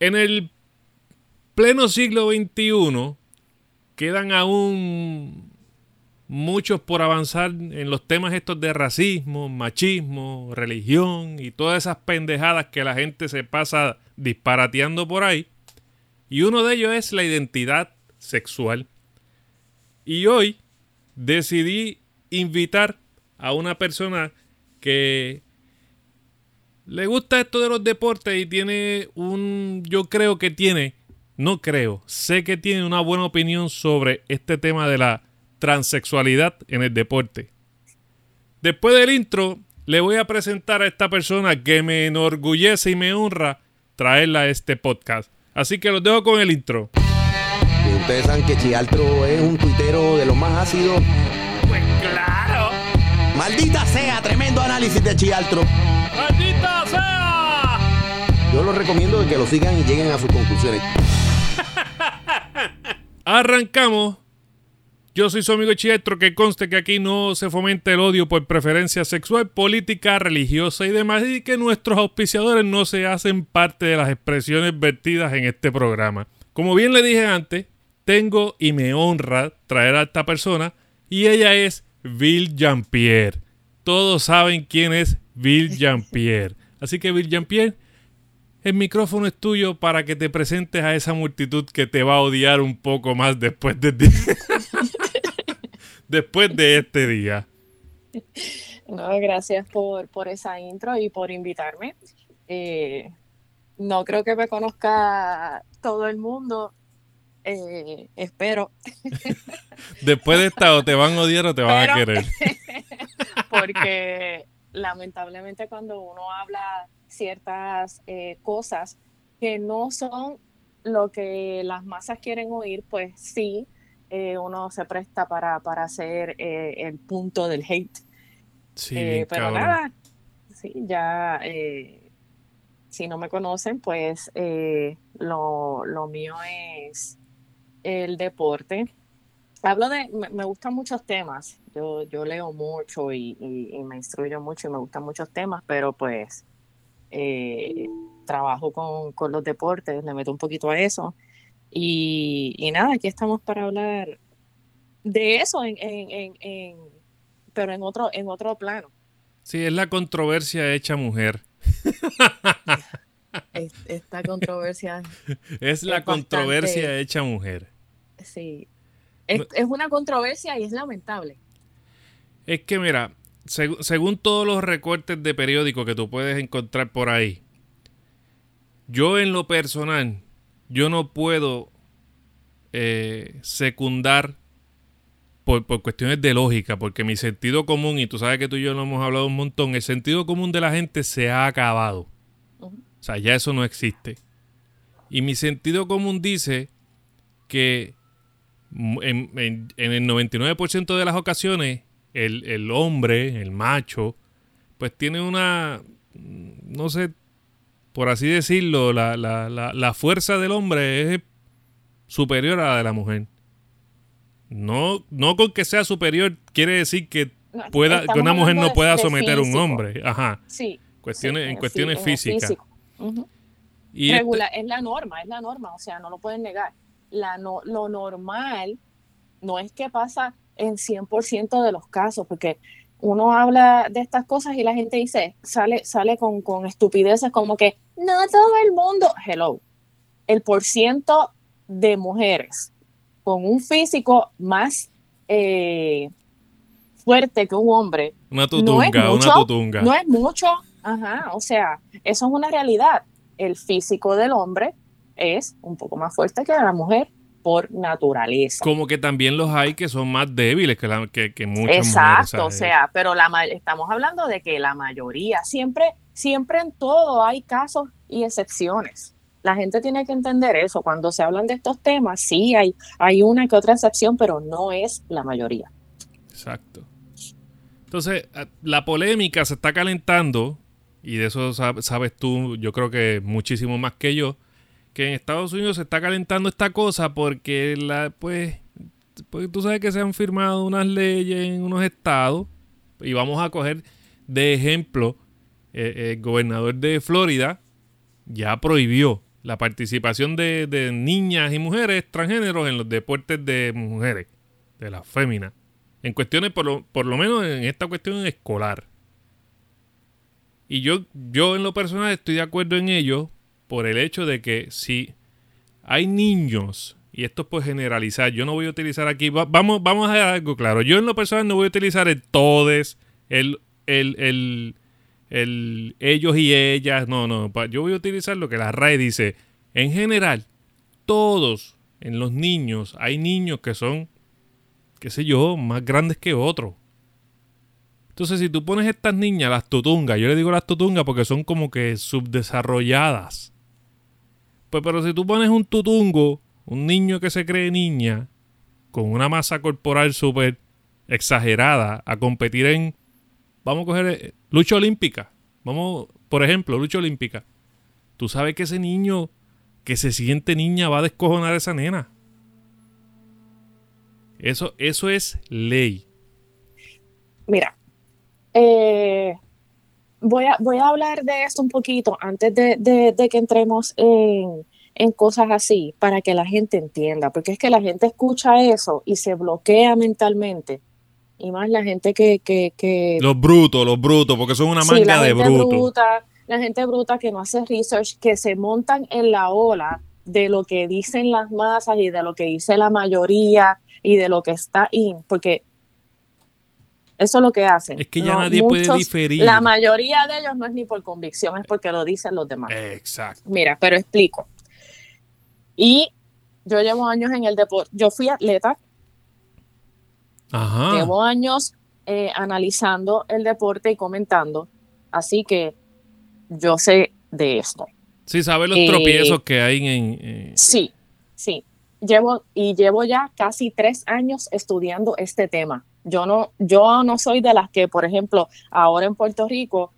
En el pleno siglo XXI quedan aún muchos por avanzar en los temas estos de racismo, machismo, religión y todas esas pendejadas que la gente se pasa disparateando por ahí. Y uno de ellos es la identidad sexual. Y hoy decidí invitar a una persona que le gusta esto de los deportes y tiene un, yo creo que tiene, no creo, sé que tiene una buena opinión sobre este tema de la transexualidad en el deporte. Después del intro, le voy a presentar a esta persona que me enorgullece y me honra traerla a este podcast. Así que los dejo con el intro. ustedes saben que Chialtro es un tuitero de los más ácidos. Pues claro. Maldita sea, tremendo análisis de Chialtro. ¡Maldita sea! Yo los recomiendo que lo sigan y lleguen a sus conclusiones. Arrancamos. Yo soy su amigo Chietro, que conste que aquí no se fomenta el odio por preferencia sexual, política, religiosa y demás, y que nuestros auspiciadores no se hacen parte de las expresiones vertidas en este programa. Como bien le dije antes, tengo y me honra traer a esta persona, y ella es Bill Jean-Pierre. Todos saben quién es Bill Jean-Pierre. Así que Bill Jean-Pierre, el micrófono es tuyo para que te presentes a esa multitud que te va a odiar un poco más después de, después de este día. No, gracias por, por esa intro y por invitarme. Eh, no creo que me conozca todo el mundo. Eh, espero. Después de esta, o te van a odiar o te van a querer. Porque lamentablemente cuando uno habla ciertas eh, cosas que no son lo que las masas quieren oír, pues sí, eh, uno se presta para, para hacer eh, el punto del hate. Sí, pero nada, sí, ya, si no me conocen, pues lo, lo mío es el deporte hablo de, me, gustan muchos temas. Yo, yo leo mucho y, me instruyo mucho y me gustan muchos temas, pero pues eh, trabajo con, los deportes, le meto un poquito a eso. Y, nada, aquí estamos para hablar de eso, en, en, pero en otro, en otro plano. Sí, es la controversia hecha mujer. Esta controversia. es la controversia hecha mujer. Sí, es, una controversia y es lamentable. Es que mira, según todos los recortes de periódico que tú puedes encontrar por ahí, yo en lo personal, yo no puedo eh, secundar por, por, cuestiones de lógica, porque mi sentido común, y tú sabes que tú y yo lo hemos hablado un montón, el sentido común de la gente se ha acabado. O sea, ya eso no existe. Y mi sentido común dice que en, el 99% de las ocasiones, el, hombre, el macho, pues tiene una, no sé, por así decirlo, la, la, la, fuerza del hombre es superior a la de la mujer. No, no con que sea superior quiere decir que pueda que una mujer no pueda someter a un hombre. Ajá. Sí. Cuestiones, en cuestiones físicas. y es la norma, es la norma, o sea, no lo pueden negar la no, lo normal no es que pasa en 100% de los casos, porque uno habla de estas cosas y la gente dice, sale, sale con, con estupideces como que no todo el mundo, hello, el porciento de mujeres con un físico más eh, fuerte que un hombre. Una tutunga, no es mucho, una tutunga. No es mucho, ajá, o sea, eso es una realidad. El físico del hombre es un poco más fuerte que la mujer por naturaleza. Como que también los hay que son más débiles que, la, que, que muchas Exacto, o sea, pero la, estamos hablando de que la mayoría, siempre, siempre en todo hay casos y excepciones. La gente tiene que entender eso. Cuando se hablan de estos temas, sí hay, hay una que otra excepción, pero no es la mayoría. Exacto. Entonces, la polémica se está calentando, y de eso sabes tú, yo creo que muchísimo más que yo, que en Estados Unidos se está calentando esta cosa porque la, pues, pues tú sabes que se han firmado unas leyes en unos estados y vamos a coger de ejemplo eh, el gobernador de Florida ya prohibió la participación de, de niñas y mujeres transgéneros en los deportes de mujeres, de las féminas. En cuestiones, por lo, por lo menos en esta cuestión escolar. Y yo, yo en lo personal estoy de acuerdo en ello por el hecho de que si hay niños, y esto es generalizar, yo no voy a utilizar aquí, vamos, vamos a dejar algo claro, yo en lo personal no voy a utilizar el todes, el, el, el, el ellos y ellas, no, no, yo voy a utilizar lo que la RAE dice, en general, todos en los niños, hay niños que son, qué sé yo, más grandes que otros. Entonces, si tú pones estas niñas, las tutungas, yo le digo las tutungas porque son como que subdesarrolladas. Pues, pero si tú pones un tutungo, un niño que se cree niña, con una masa corporal súper exagerada, a competir en, vamos a coger eh, lucha olímpica. Vamos, por ejemplo, lucha olímpica. Tú sabes que ese niño que se siente niña va a descojonar a esa nena. Eso, eso es ley. Mira, eh, voy, a, voy a hablar de esto un poquito antes de, que entremos en, cosas así, para que la gente entienda, porque es que la gente escucha eso y se bloquea mentalmente. Y más la gente que... que, Los brutos, los brutos, porque son una manga de brutos. la gente bruta que no hace research, que se montan en la ola de lo que dicen las masas y de lo que dice la mayoría y de lo que está in, porque eso es lo que hacen. Es que ya nadie puede diferir. La mayoría de ellos no es ni por convicción, es porque lo dicen los demás. Exacto. Mira, pero explico. Y yo llevo años en el deporte. Yo fui atleta. Ajá. Llevo años eh, analizando el deporte y comentando. Así que yo sé de esto. Sí, sabes los eh, tropiezos que hay en. Eh, sí, sí. Llevo, y llevo ya casi tres años estudiando este tema. Yo no, yo no soy de las que, por ejemplo, ahora en Puerto Rico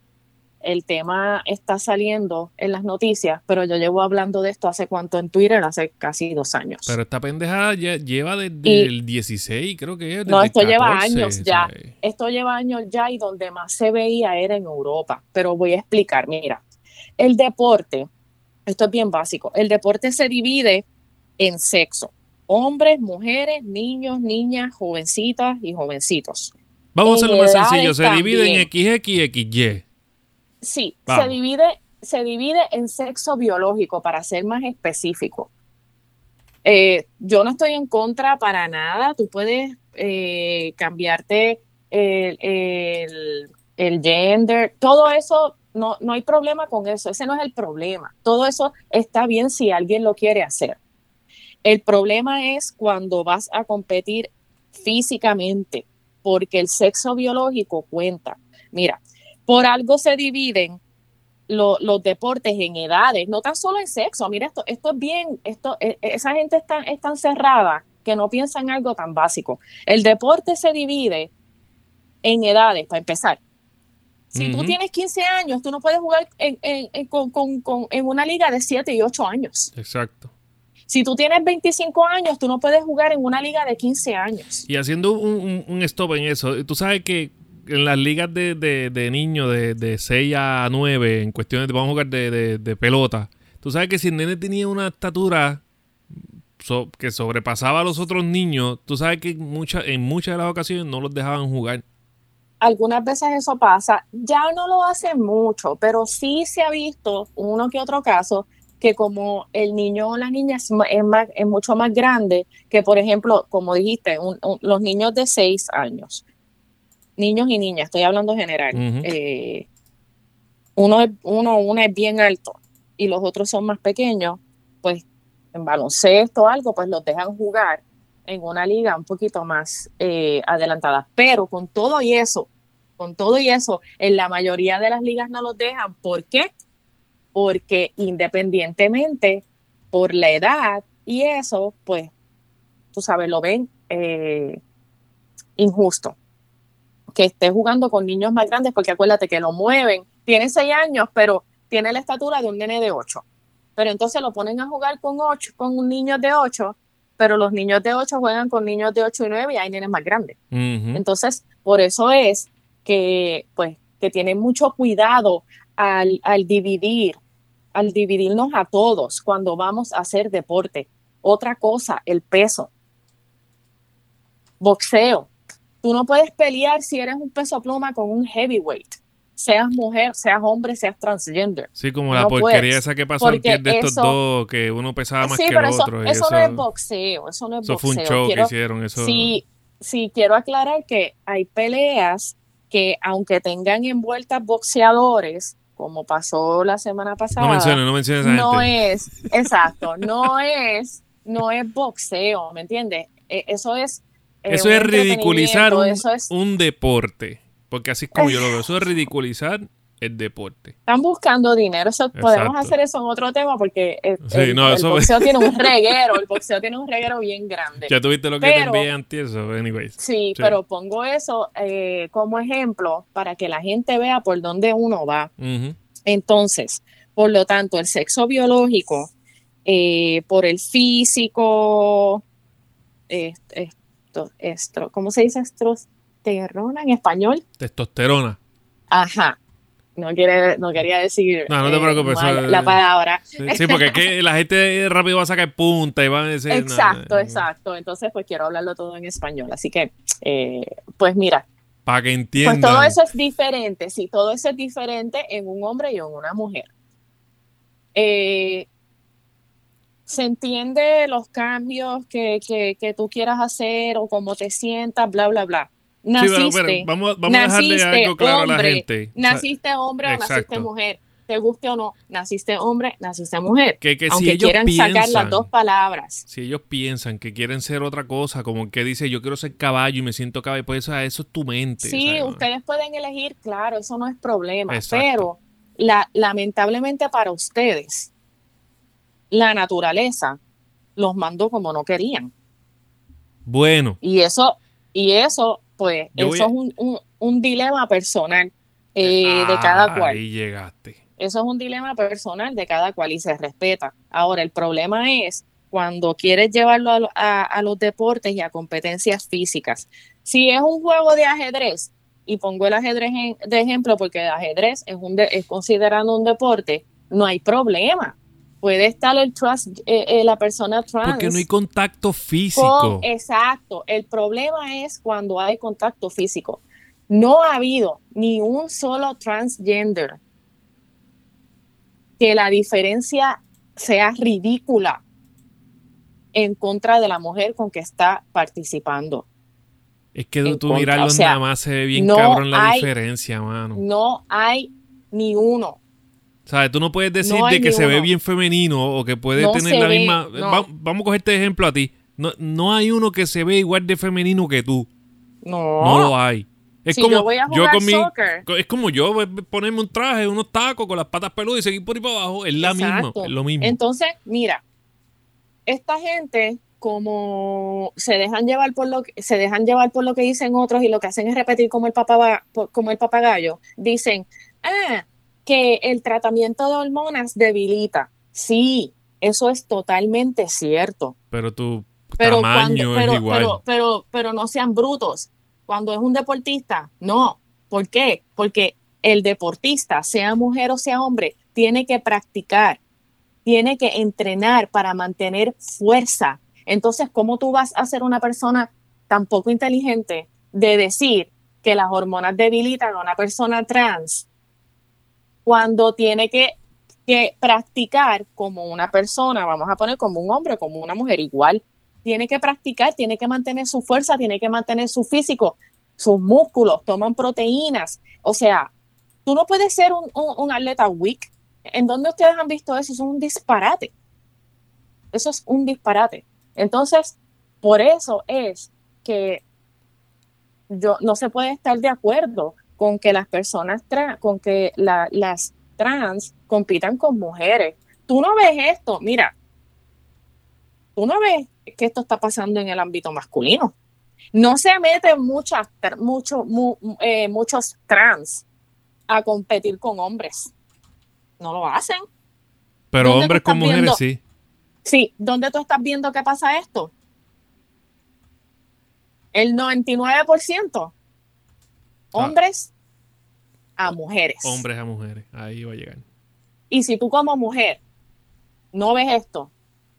el tema está saliendo en las noticias, pero yo llevo hablando de esto hace cuánto en Twitter, hace casi dos años. Pero esta pendejada lleva desde el 16, creo que es. No, esto lleva años ya. Esto lleva años ya y donde más se veía era en Europa. Pero voy a explicar, mira, el deporte, esto es bien básico, el deporte se divide en sexo hombres, mujeres, niños, niñas, jovencitas y jovencitos. Vamos a hacerlo más sencillo, se divide en XX y XY. Sí, se divide, se divide en sexo biológico, para ser más específico. Eh, yo no estoy en contra para nada, tú puedes eh, cambiarte el, el, gender, todo eso, no, no hay problema con eso, ese no es el problema. Todo eso está bien si alguien lo quiere hacer. El problema es cuando vas a competir físicamente, porque el sexo biológico cuenta. Mira, por algo se dividen los deportes en edades, no tan solo en sexo. Mira, esto, esto es bien, esto, e, e, esa gente está, es tan cerrada que no piensa en algo tan básico. El deporte se divide en edades, para empezar. Si tú tienes 15 años, tú no puedes jugar en, en una liga de 7 y 8 años. Exacto. Si tú tienes 25 años, tú no puedes jugar en una liga de 15 años. Y haciendo un, stop en eso, tú sabes que en las ligas de, niños de, 6 a 9, en cuestiones de vamos a jugar de, pelota, tú sabes que si el nene tenía una estatura que sobrepasaba a los otros niños, tú sabes que mucha, en muchas de las ocasiones no los dejaban jugar. Algunas veces eso pasa, ya no lo hacen mucho, pero sí se ha visto uno que otro caso que como el niño o la niña es, es, mucho más grande que, por ejemplo, como dijiste, los niños de 6 años, niños y niñas, estoy hablando general, eh, uno, uno, una es bien alto y los otros son más pequeños, pues en baloncesto o algo, pues los dejan jugar en una liga un poquito más eh, adelantada. Pero con todo y eso, con todo y eso, en la mayoría de las ligas no los dejan. ¿Por qué? Porque independientemente por la edad y eso, pues, tú sabes, lo ven eh, injusto. Que esté jugando con niños más grandes, porque acuérdate que lo mueven, tiene seis años, pero tiene la estatura de un nene de ocho. Pero entonces lo ponen a jugar con ocho, con niños de ocho, pero los niños de ocho juegan con niños de ocho y nueve y hay nenes más grandes. Entonces, por eso es que, pues, que tienen mucho cuidado al, al dividir al dividirnos a todos cuando vamos a hacer deporte. Otra cosa, el peso. Boxeo. Tú no puedes pelear si eres un peso pluma con un heavyweight. Seas mujer, seas hombre, seas transgender. Sí, como la No porquería puedes, esa que pasó en de estos eso- dos, que uno pesaba más Sí, que pero el eso, otro. y eso no es boxeo, eso no es eso fue un boxeo. show Quiero- que hicieron. Eso, Sí, sí, quiero aclarar que hay peleas que aunque tengan envueltas boxeadores, como pasó la semana pasada, no menciones, no menciones a no gente. es, exacto, no es, no es boxeo, ¿me entiendes? E- Eso es eh, Eso es ridiculizar un, eso es- un deporte. Porque así es como yo lo veo. Eso es ridiculizar el deporte. están buscando dinero, eso podemos hacer eso en otro tema porque Sí, el, no, el eso- boxeo tiene un reguero, el boxeo tiene un reguero bien grande. Ya tuviste lo que te envié antes, eso, anyways. Sí, Sí. pero pongo eso eh, como ejemplo para que la gente vea por dónde uno va. Entonces, por lo tanto, el sexo biológico, eh, por el físico, eh, esto, estro, ¿cómo se dice estrosterona en español? Testosterona. Ajá. No, quiere, no quería decir No, no te eh, mal la palabra. Sí, sí, porque es que la gente rápido va a sacar punta y va a decir. Exacto, no, exacto. Entonces, pues quiero hablarlo todo en español. Así que, eh, pues mira, Para que Pues entiendan. todo eso es diferente, sí, todo eso es diferente en un hombre y en una mujer. Eh, se entiende los cambios que, que, que tú quieras hacer o cómo te sientas, bla, bla, bla. Sí, Naciste, pero vamos, vamos a dejarle naciste algo claro a la hombre, gente. Naciste hombre o naciste mujer, te guste o no, naciste hombre, naciste mujer. que, que si Aunque ellos quieran piensan, sacar las dos palabras. si ellos piensan que quieren ser otra cosa, como que dice yo quiero ser caballo y me siento caballo, pues eso, eso es tu mente. Sí, ¿sabes? ustedes pueden elegir, claro, eso no es problema, Exacto. pero la, lamentablemente para ustedes, la naturaleza los mandó como no querían. Bueno, Y eso, y eso, pues, Yo eso a- es un, un- un dilema personal eh, de cada cual. Ahí llegaste. Eso es un dilema personal de cada cual y se respeta. Ahora, el problema es cuando quieres llevarlo a, a- a los deportes y a competencias físicas. Si es un juego de ajedrez, y pongo el ajedrez en- de ejemplo porque el ajedrez es, un de- es considerado un deporte, no hay problema. Puede estar el trans, eh, eh, la persona trans. Porque no hay contacto con- físico. exacto. El problema es cuando hay contacto físico. No ha habido ni un solo transgender que la diferencia sea ridícula en contra de la mujer con que está participando. Es que tú contra, mirarlo o sea, nada más se ve bien no cabrón la hay- diferencia, mano. No hay ni uno. ¿Sabes? Tú no puedes decir No de que ni se ve uno. bien femenino o que puede No tener la ve, misma. no. Va- vamos a coger este ejemplo a ti. No, no hay uno que se ve igual de femenino que tú. No. No lo hay. Es Si como yo voy a jugar con mi- es como yo eh, ponerme un traje, unos tacos con las patas peludas y seguir por ahí para abajo. Es la misma, Exacto. es lo mismo. Entonces, mira, esta gente como se dejan llevar por lo que se dejan llevar por lo que dicen otros y lo que hacen es repetir como el papá como el papagayo, dicen, "Ah, que el tratamiento de hormonas debilita." Sí, eso es totalmente cierto. pero tu Pero tamaño cuando, pero, es igual. pero, pero, pero no sean brutos. Cuando es un deportista, no. ¿Por qué? Porque el deportista, sea mujer o sea hombre, tiene que practicar, tiene que entrenar para mantener fuerza. Entonces, ¿cómo tú vas a ser una persona tan poco inteligente de decir que las hormonas debilitan a una persona trans cuando tiene que, que practicar como una persona, vamos a poner como un hombre, como una mujer igual? tiene que practicar, tiene que mantener su fuerza, tiene que mantener su físico, sus músculos, toman proteínas. O sea, tú no puedes ser un, un- atleta weak. ¿En dónde ustedes han visto eso? Eso es un disparate. Eso es un disparate. Entonces, por eso es que yo no se puede estar de acuerdo con que las personas trans, con que la- las trans compitan con mujeres. Tú no ves esto, mira, tú no ves que esto está pasando en el ámbito masculino. No se meten muchas, tr- mucho, mu- eh, muchos trans a competir con hombres. No lo hacen. pero ¿dónde tú hombres con mujeres viendo? sí. Sí, ¿dónde tú estás viendo que pasa esto? El 99% hombres a mujeres. Hombres a mujeres. Ahí va a llegar. Y si tú como mujer no ves esto,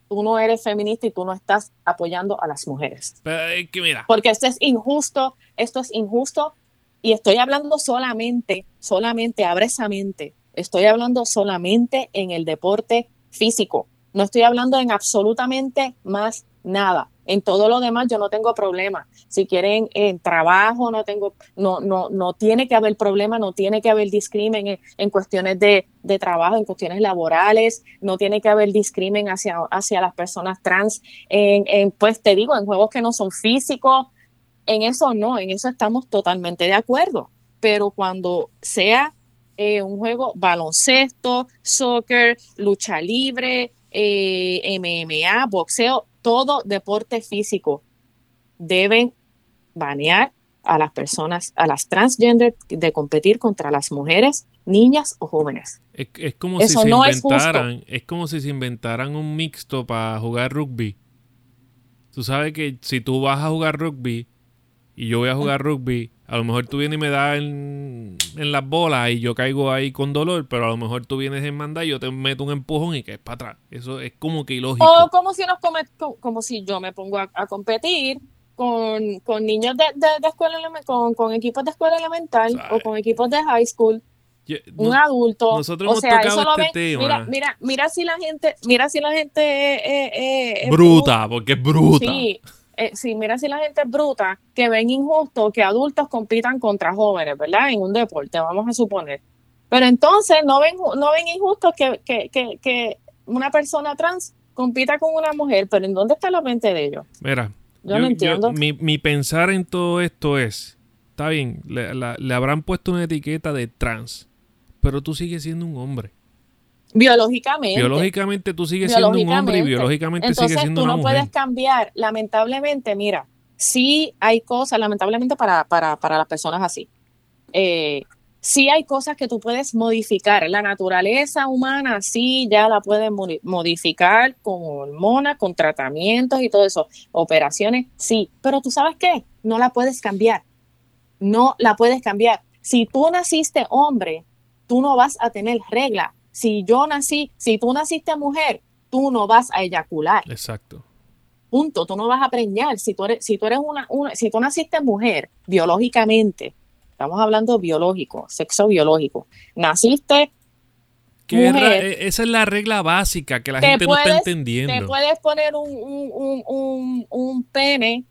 tú no eres feminista y tú no estás apoyando a las mujeres. Pero que mira. Porque esto es injusto, esto es injusto y estoy hablando solamente, solamente, abre esa mente, estoy hablando solamente en el deporte físico, no estoy hablando en absolutamente más nada. En todo lo demás yo no tengo problema. Si quieren en trabajo, no tengo, no, no, no tiene que haber problema, no tiene que haber discrimen en, cuestiones de, de, trabajo, en cuestiones laborales, no tiene que haber discrimen hacia, hacia las personas trans, en, en, pues te digo, en juegos que no son físicos, en eso no, en eso estamos totalmente de acuerdo. Pero cuando sea eh, un juego baloncesto, soccer, lucha libre, eh, MMA, boxeo, todo deporte físico, deben banear a las personas, a las transgender de competir contra las mujeres, niñas o jóvenes. Es, como si se inventaran, es, como si se inventaran un mixto para jugar rugby. Tú sabes que si tú vas a jugar rugby y yo voy a jugar rugby, a lo mejor tú vienes y me das en, las bolas y yo caigo ahí con dolor, pero a lo mejor tú vienes en manda y yo te meto un empujón y que es para atrás. Eso es como que ilógico. O como si, nos como si yo me pongo a, competir con, con niños de, de, escuela con, con equipos de escuela elemental o con equipos de high school. un adulto nosotros hemos tocado este tema. Mira, mira, mira si la gente, mira si la gente bruta, porque es bruta. Sí, eh, sí, mira si la gente es bruta, que ven injusto que adultos compitan contra jóvenes, ¿verdad? En un deporte, vamos a suponer. Pero entonces no ven, no ven injusto que, que, que, una persona trans compita con una mujer, pero ¿en dónde está la mente de ellos? Mira, yo, no entiendo. mi, mi, pensar en todo esto es, está bien, le, le habrán puesto una etiqueta de trans, pero tú sigues siendo un hombre. Biológicamente. Biológicamente tú sigues siendo un hombre y biológicamente sigues siendo una mujer. tú no puedes cambiar. Lamentablemente, mira, sí hay cosas, lamentablemente para, para, para las personas así. Eh, sí hay cosas que tú puedes modificar. La naturaleza humana sí ya la puedes modificar con hormonas, con tratamientos y todo eso. Operaciones, sí. Pero tú sabes qué? No la puedes cambiar. No la puedes cambiar. Si tú naciste hombre, tú no vas a tener regla si yo nací, si tú naciste mujer, tú no vas a eyacular. Exacto. Punto, tú no vas a preñar. Si tú eres, si tú eres una, si tú naciste mujer, biológicamente, estamos hablando biológico, sexo biológico, naciste mujer, e, esa es la regla básica que la gente no está entendiendo. Te puedes poner un, un, pene,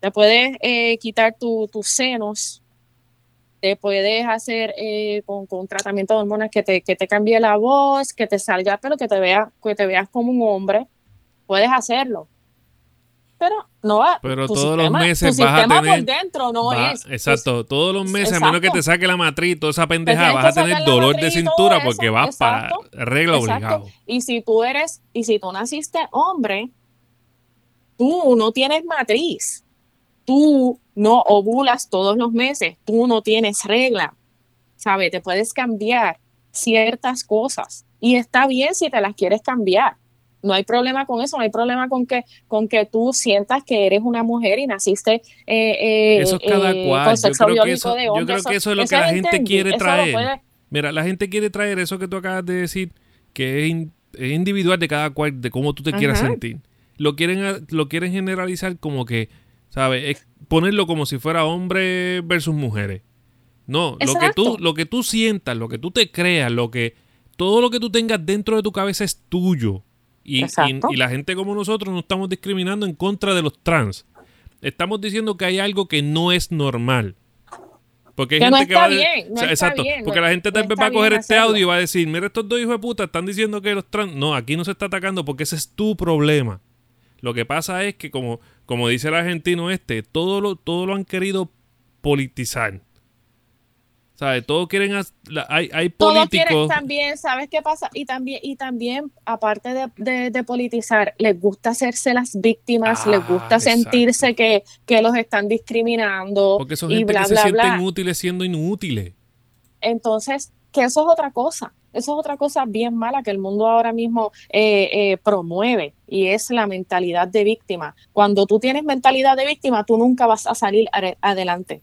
te puedes eh, quitar tus senos, te puedes hacer eh, con, con, tratamiento de hormonas que te, que te cambie la voz, que te salga, pero que te veas, que te veas como un hombre, puedes hacerlo. Pero no va. Pero todos los meses vas a tener. por dentro no es. Exacto, todos los meses, a menos que te saque la matriz, toda esa pendeja, vas a tener dolor de cintura porque vas para regla obligado. Y si tú eres, y si tú naciste hombre, tú no tienes matriz tú no ovulas todos los meses, tú no tienes regla, ¿sabes? Te puedes cambiar ciertas cosas y está bien si te las quieres cambiar. No hay problema con eso, no hay problema con que, con que tú sientas que eres una mujer y naciste eh, eh, eso es cada eh, cual. yo creo, que eso, yo creo que eso es lo que la gente quiere traer. Mira, la gente quiere traer eso que tú acabas de decir, que es, individual de cada cual, de cómo tú te quieras sentir. Lo quieren, lo quieren generalizar como que ¿Sabes? Es ponerlo como si fuera hombre versus mujeres. No, lo que, tú, lo que tú sientas, lo que tú te creas, lo que todo lo que tú tengas dentro de tu cabeza es tuyo. Y, y, la gente como nosotros no estamos discriminando en contra de los trans. Estamos diciendo que hay algo que no es normal. Porque hay gente que va a bien, Exacto. porque la gente tal vez va a coger este audio y va a decir, mira, estos dos hijos de puta están diciendo que los trans. No, aquí no se está atacando porque ese es tu problema. Lo que pasa es que, como, como dice el argentino este, todo lo, todo lo han querido politizar. ¿Sabes? Todos quieren. Hay, hay políticos. también, ¿sabes qué pasa? Y también, y también aparte de, politizar, les gusta hacerse las víctimas, les ah, gusta sentirse que, que, los están discriminando. Porque son gente que se sienten útiles siendo inútiles. Entonces, que eso es otra cosa. Eso es otra cosa bien mala que el mundo ahora mismo eh, eh, promueve y es la mentalidad de víctima. Cuando tú tienes mentalidad de víctima, tú nunca vas a salir adelante.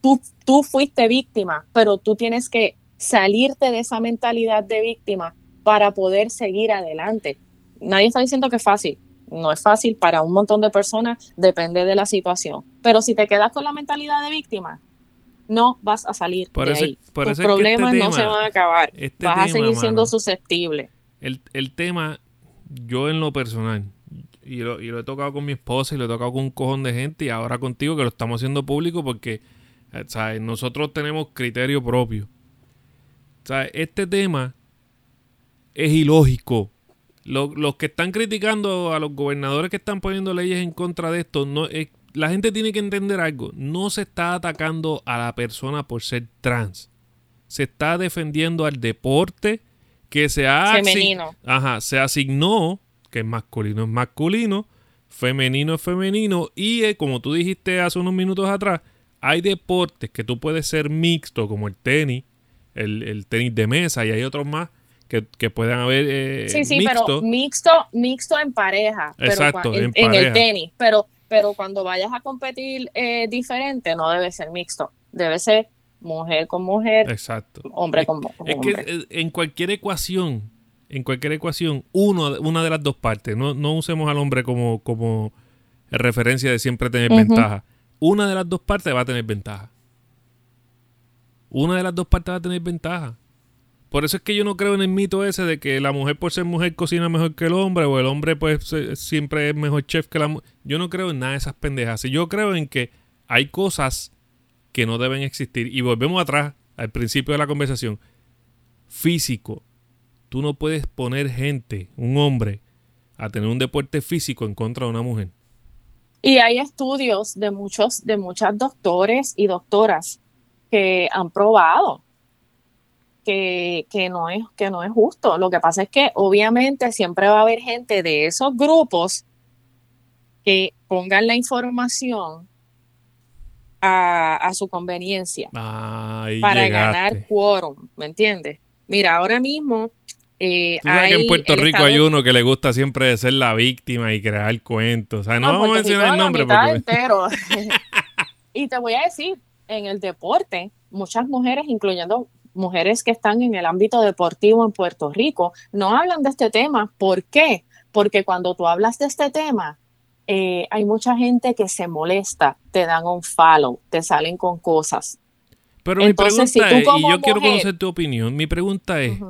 Tú, tú fuiste víctima, pero tú tienes que salirte de esa mentalidad de víctima para poder seguir adelante. Nadie está diciendo que es fácil, no es fácil para un montón de personas, depende de la situación. Pero si te quedas con la mentalidad de víctima, no vas a salir de ahí. Tus problemas no se van a acabar. Este vas a seguir siendo susceptible. El, el, tema, yo en lo personal, y lo, y lo, he tocado con mi esposa y lo he tocado con un cojón de gente y ahora contigo que lo estamos haciendo público porque eh, nosotros tenemos criterio propio. Este tema es ilógico. Los, que están criticando a los gobernadores que están poniendo leyes en contra de esto, no, la gente tiene que entender algo. No se está atacando a la persona por ser trans. Se está defendiendo al deporte que se ha femenino. Ajá, se asignó que es masculino es masculino, femenino es femenino y eh, como tú dijiste hace unos minutos atrás, hay deportes que tú puedes ser mixto como el tenis, el, tenis de mesa y hay otros más que, que puedan haber eh, sí sí pero mixto mixto en pareja exacto en, el tenis pero pero cuando vayas a competir eh, diferente no debe ser mixto debe ser mujer con mujer exacto hombre con, es que en cualquier ecuación en cualquier ecuación uno, una de las dos partes. No, no usemos al hombre como, como referencia de siempre tener ventaja. Una de las dos partes va a tener ventaja. Una de las dos partes va a tener ventaja. Por eso es que yo no creo en el mito ese de que la mujer por ser mujer cocina mejor que el hombre o el hombre pues siempre es mejor chef que la mujer. Yo no creo en nada de esas pendejas. Yo creo en que hay cosas que no deben existir. Y volvemos atrás al principio de la conversación. Físico, tú no puedes poner gente, un hombre, a tener un deporte físico en contra de una mujer. Y hay estudios de muchos, de muchas doctores y doctoras que han probado que, que, no es, que no es justo. Lo que pasa es que obviamente siempre va a haber gente de esos grupos que pongan la información a, su conveniencia para ganar quórum, ¿me entiendes? Mira, ahora mismo eh, que en Puerto Rico hay uno que le gusta siempre ser la víctima y crear cuentos. O sea, no, vamos a mencionar el nombre. y te voy a decir, en el deporte, muchas mujeres, incluyendo mujeres que están en el ámbito deportivo en Puerto Rico, no hablan de este tema. ¿Por qué? Porque cuando tú hablas de este tema, eh, hay mucha gente que se molesta, te dan un follow, te salen con cosas. Pero mi pregunta es, y yo quiero conocer tu opinión, mi pregunta es,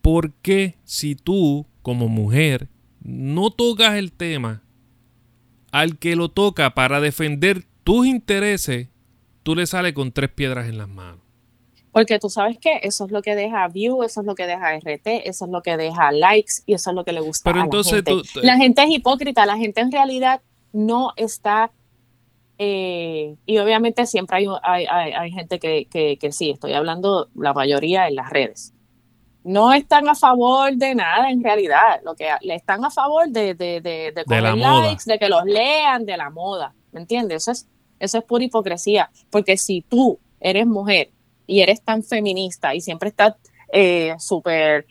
¿por qué si tú como mujer no tocas el tema al que lo toca para defender tus intereses, tú le sales con tres piedras en las manos? Porque tú sabes que eso es lo que deja view, eso es lo que deja RT, eso es lo que deja likes y eso es lo que le gusta Pero a entonces la gente. la gente es hipócrita, la gente en realidad no está eh, y obviamente siempre hay, hay, gente que, que, sí, estoy hablando la mayoría en las redes no están a favor de nada en realidad. Lo que le están a favor de, de, de, de, likes, de que los lean, de la moda. ¿Me entiendes? Eso es, eso es pura hipocresía. Porque si tú eres mujer y eres tan feminista y siempre estás eh, súper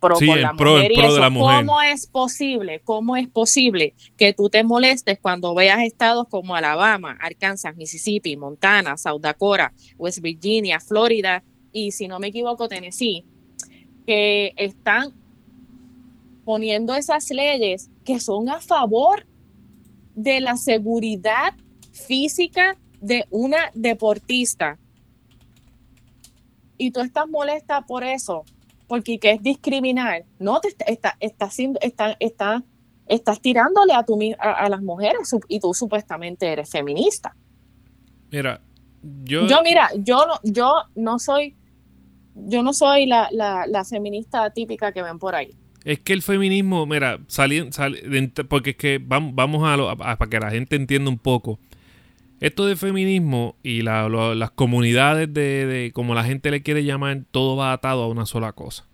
pro, la, mujer ¿cómo es posible? ¿Cómo es posible que tú te molestes cuando veas estados como Alabama, Arkansas, Mississippi, Montana, South Dakota, West Virginia, Florida y si no me equivoco, Tennessee? que están poniendo esas leyes que son a favor de la seguridad física de una deportista. Y tú estás molesta por eso, porque que es discriminar. No te está, está, haciendo, está, está, estás tirándole a, tu, a, las mujeres y tú supuestamente eres feminista. Mira, yo... Yo, mira, yo no, yo no soy yo no soy la, la, feminista típica que ven por ahí. Es que el feminismo, mira, sali, porque es que vamos, vamos a, lo, para que la gente entienda un poco. Esto de feminismo y las comunidades de, de, como la gente le quiere llamar, todo va atado a una sola cosa.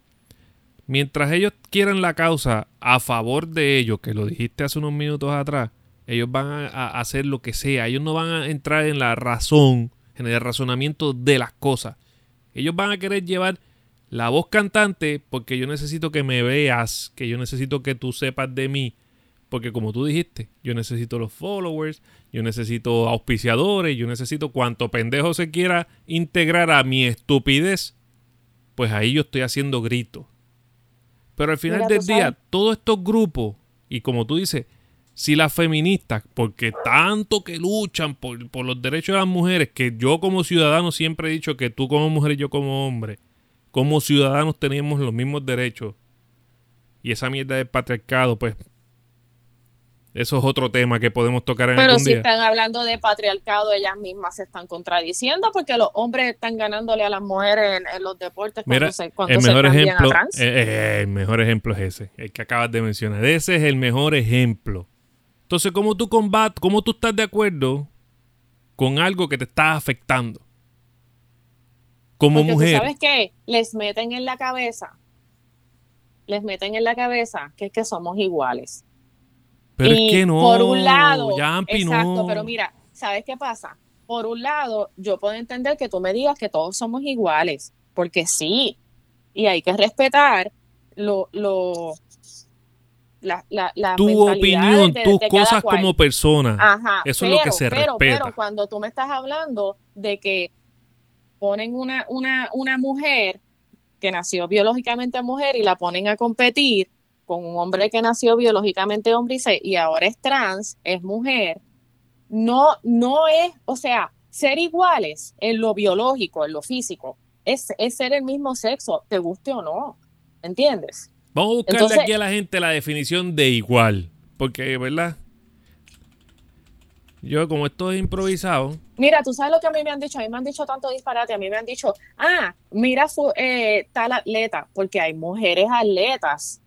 Mientras ellos quieran la causa a favor de ellos, que lo dijiste hace unos minutos atrás, ellos van a, a hacer lo que sea. Ellos no van a entrar en la razón, en el razonamiento de las cosas ellos van a querer llevar la voz cantante porque yo necesito que me veas, que yo necesito que tú sepas de mí Porque como tú dijiste, yo necesito los followers, yo necesito auspiciadores, yo necesito cuanto pendejo se quiera integrar a mi estupidez, pues ahí yo estoy haciendo grito. Pero al final Mira, del día, sabes- todos estos grupos, y como tú dices, si las feministas, porque tanto que luchan por, por los derechos de las mujeres, que yo como ciudadano siempre he dicho que tú como mujer y yo como hombre, como ciudadanos tenemos los mismos derechos, y esa mierda del patriarcado, pues, eso es otro tema que podemos tocar en Pero algún si día. están hablando de patriarcado, ellas mismas se están contradiciendo porque los hombres están ganándole a las mujeres en, en los deportes cuando Mira, se, cuando el se mejor ejemplo, a trans. eh, eh, el mejor ejemplo es ese, el que acabas de mencionar. Ese es el mejor ejemplo. Entonces, ¿cómo tú combat, cómo tú estás de acuerdo con algo que te está afectando? Como Porque mujer. tú sabes que les meten en la cabeza, les meten en la cabeza que es que somos iguales. Pero y es que no. por un lado, Yampi, exacto, no. pero mira, ¿sabes qué pasa? Por un lado, yo puedo entender que tú me digas que todos somos iguales, porque sí, y hay que respetar lo, lo, la, la, la tu opinión, de- tus de cosas como persona. Ajá, Eso es lo que se pero, respeta. Pero cuando tú me estás hablando de que ponen una, una, una mujer que nació biológicamente mujer y la ponen a competir con un hombre que nació biológicamente hombre y, se- y ahora es trans, es mujer, no, no es, o sea, ser iguales en lo biológico, en lo físico, es, es ser el mismo sexo, te guste o no, ¿entiendes? Vamos a buscarle Entonces- aquí a la gente la definición de igual. Porque, ¿verdad? Yo, como esto es improvisado, Mira, tú sabes lo que a mí me han dicho, a mí me han dicho tanto disparate, a mí me han dicho, ah, mira eh, tal atleta, porque hay mujeres atletas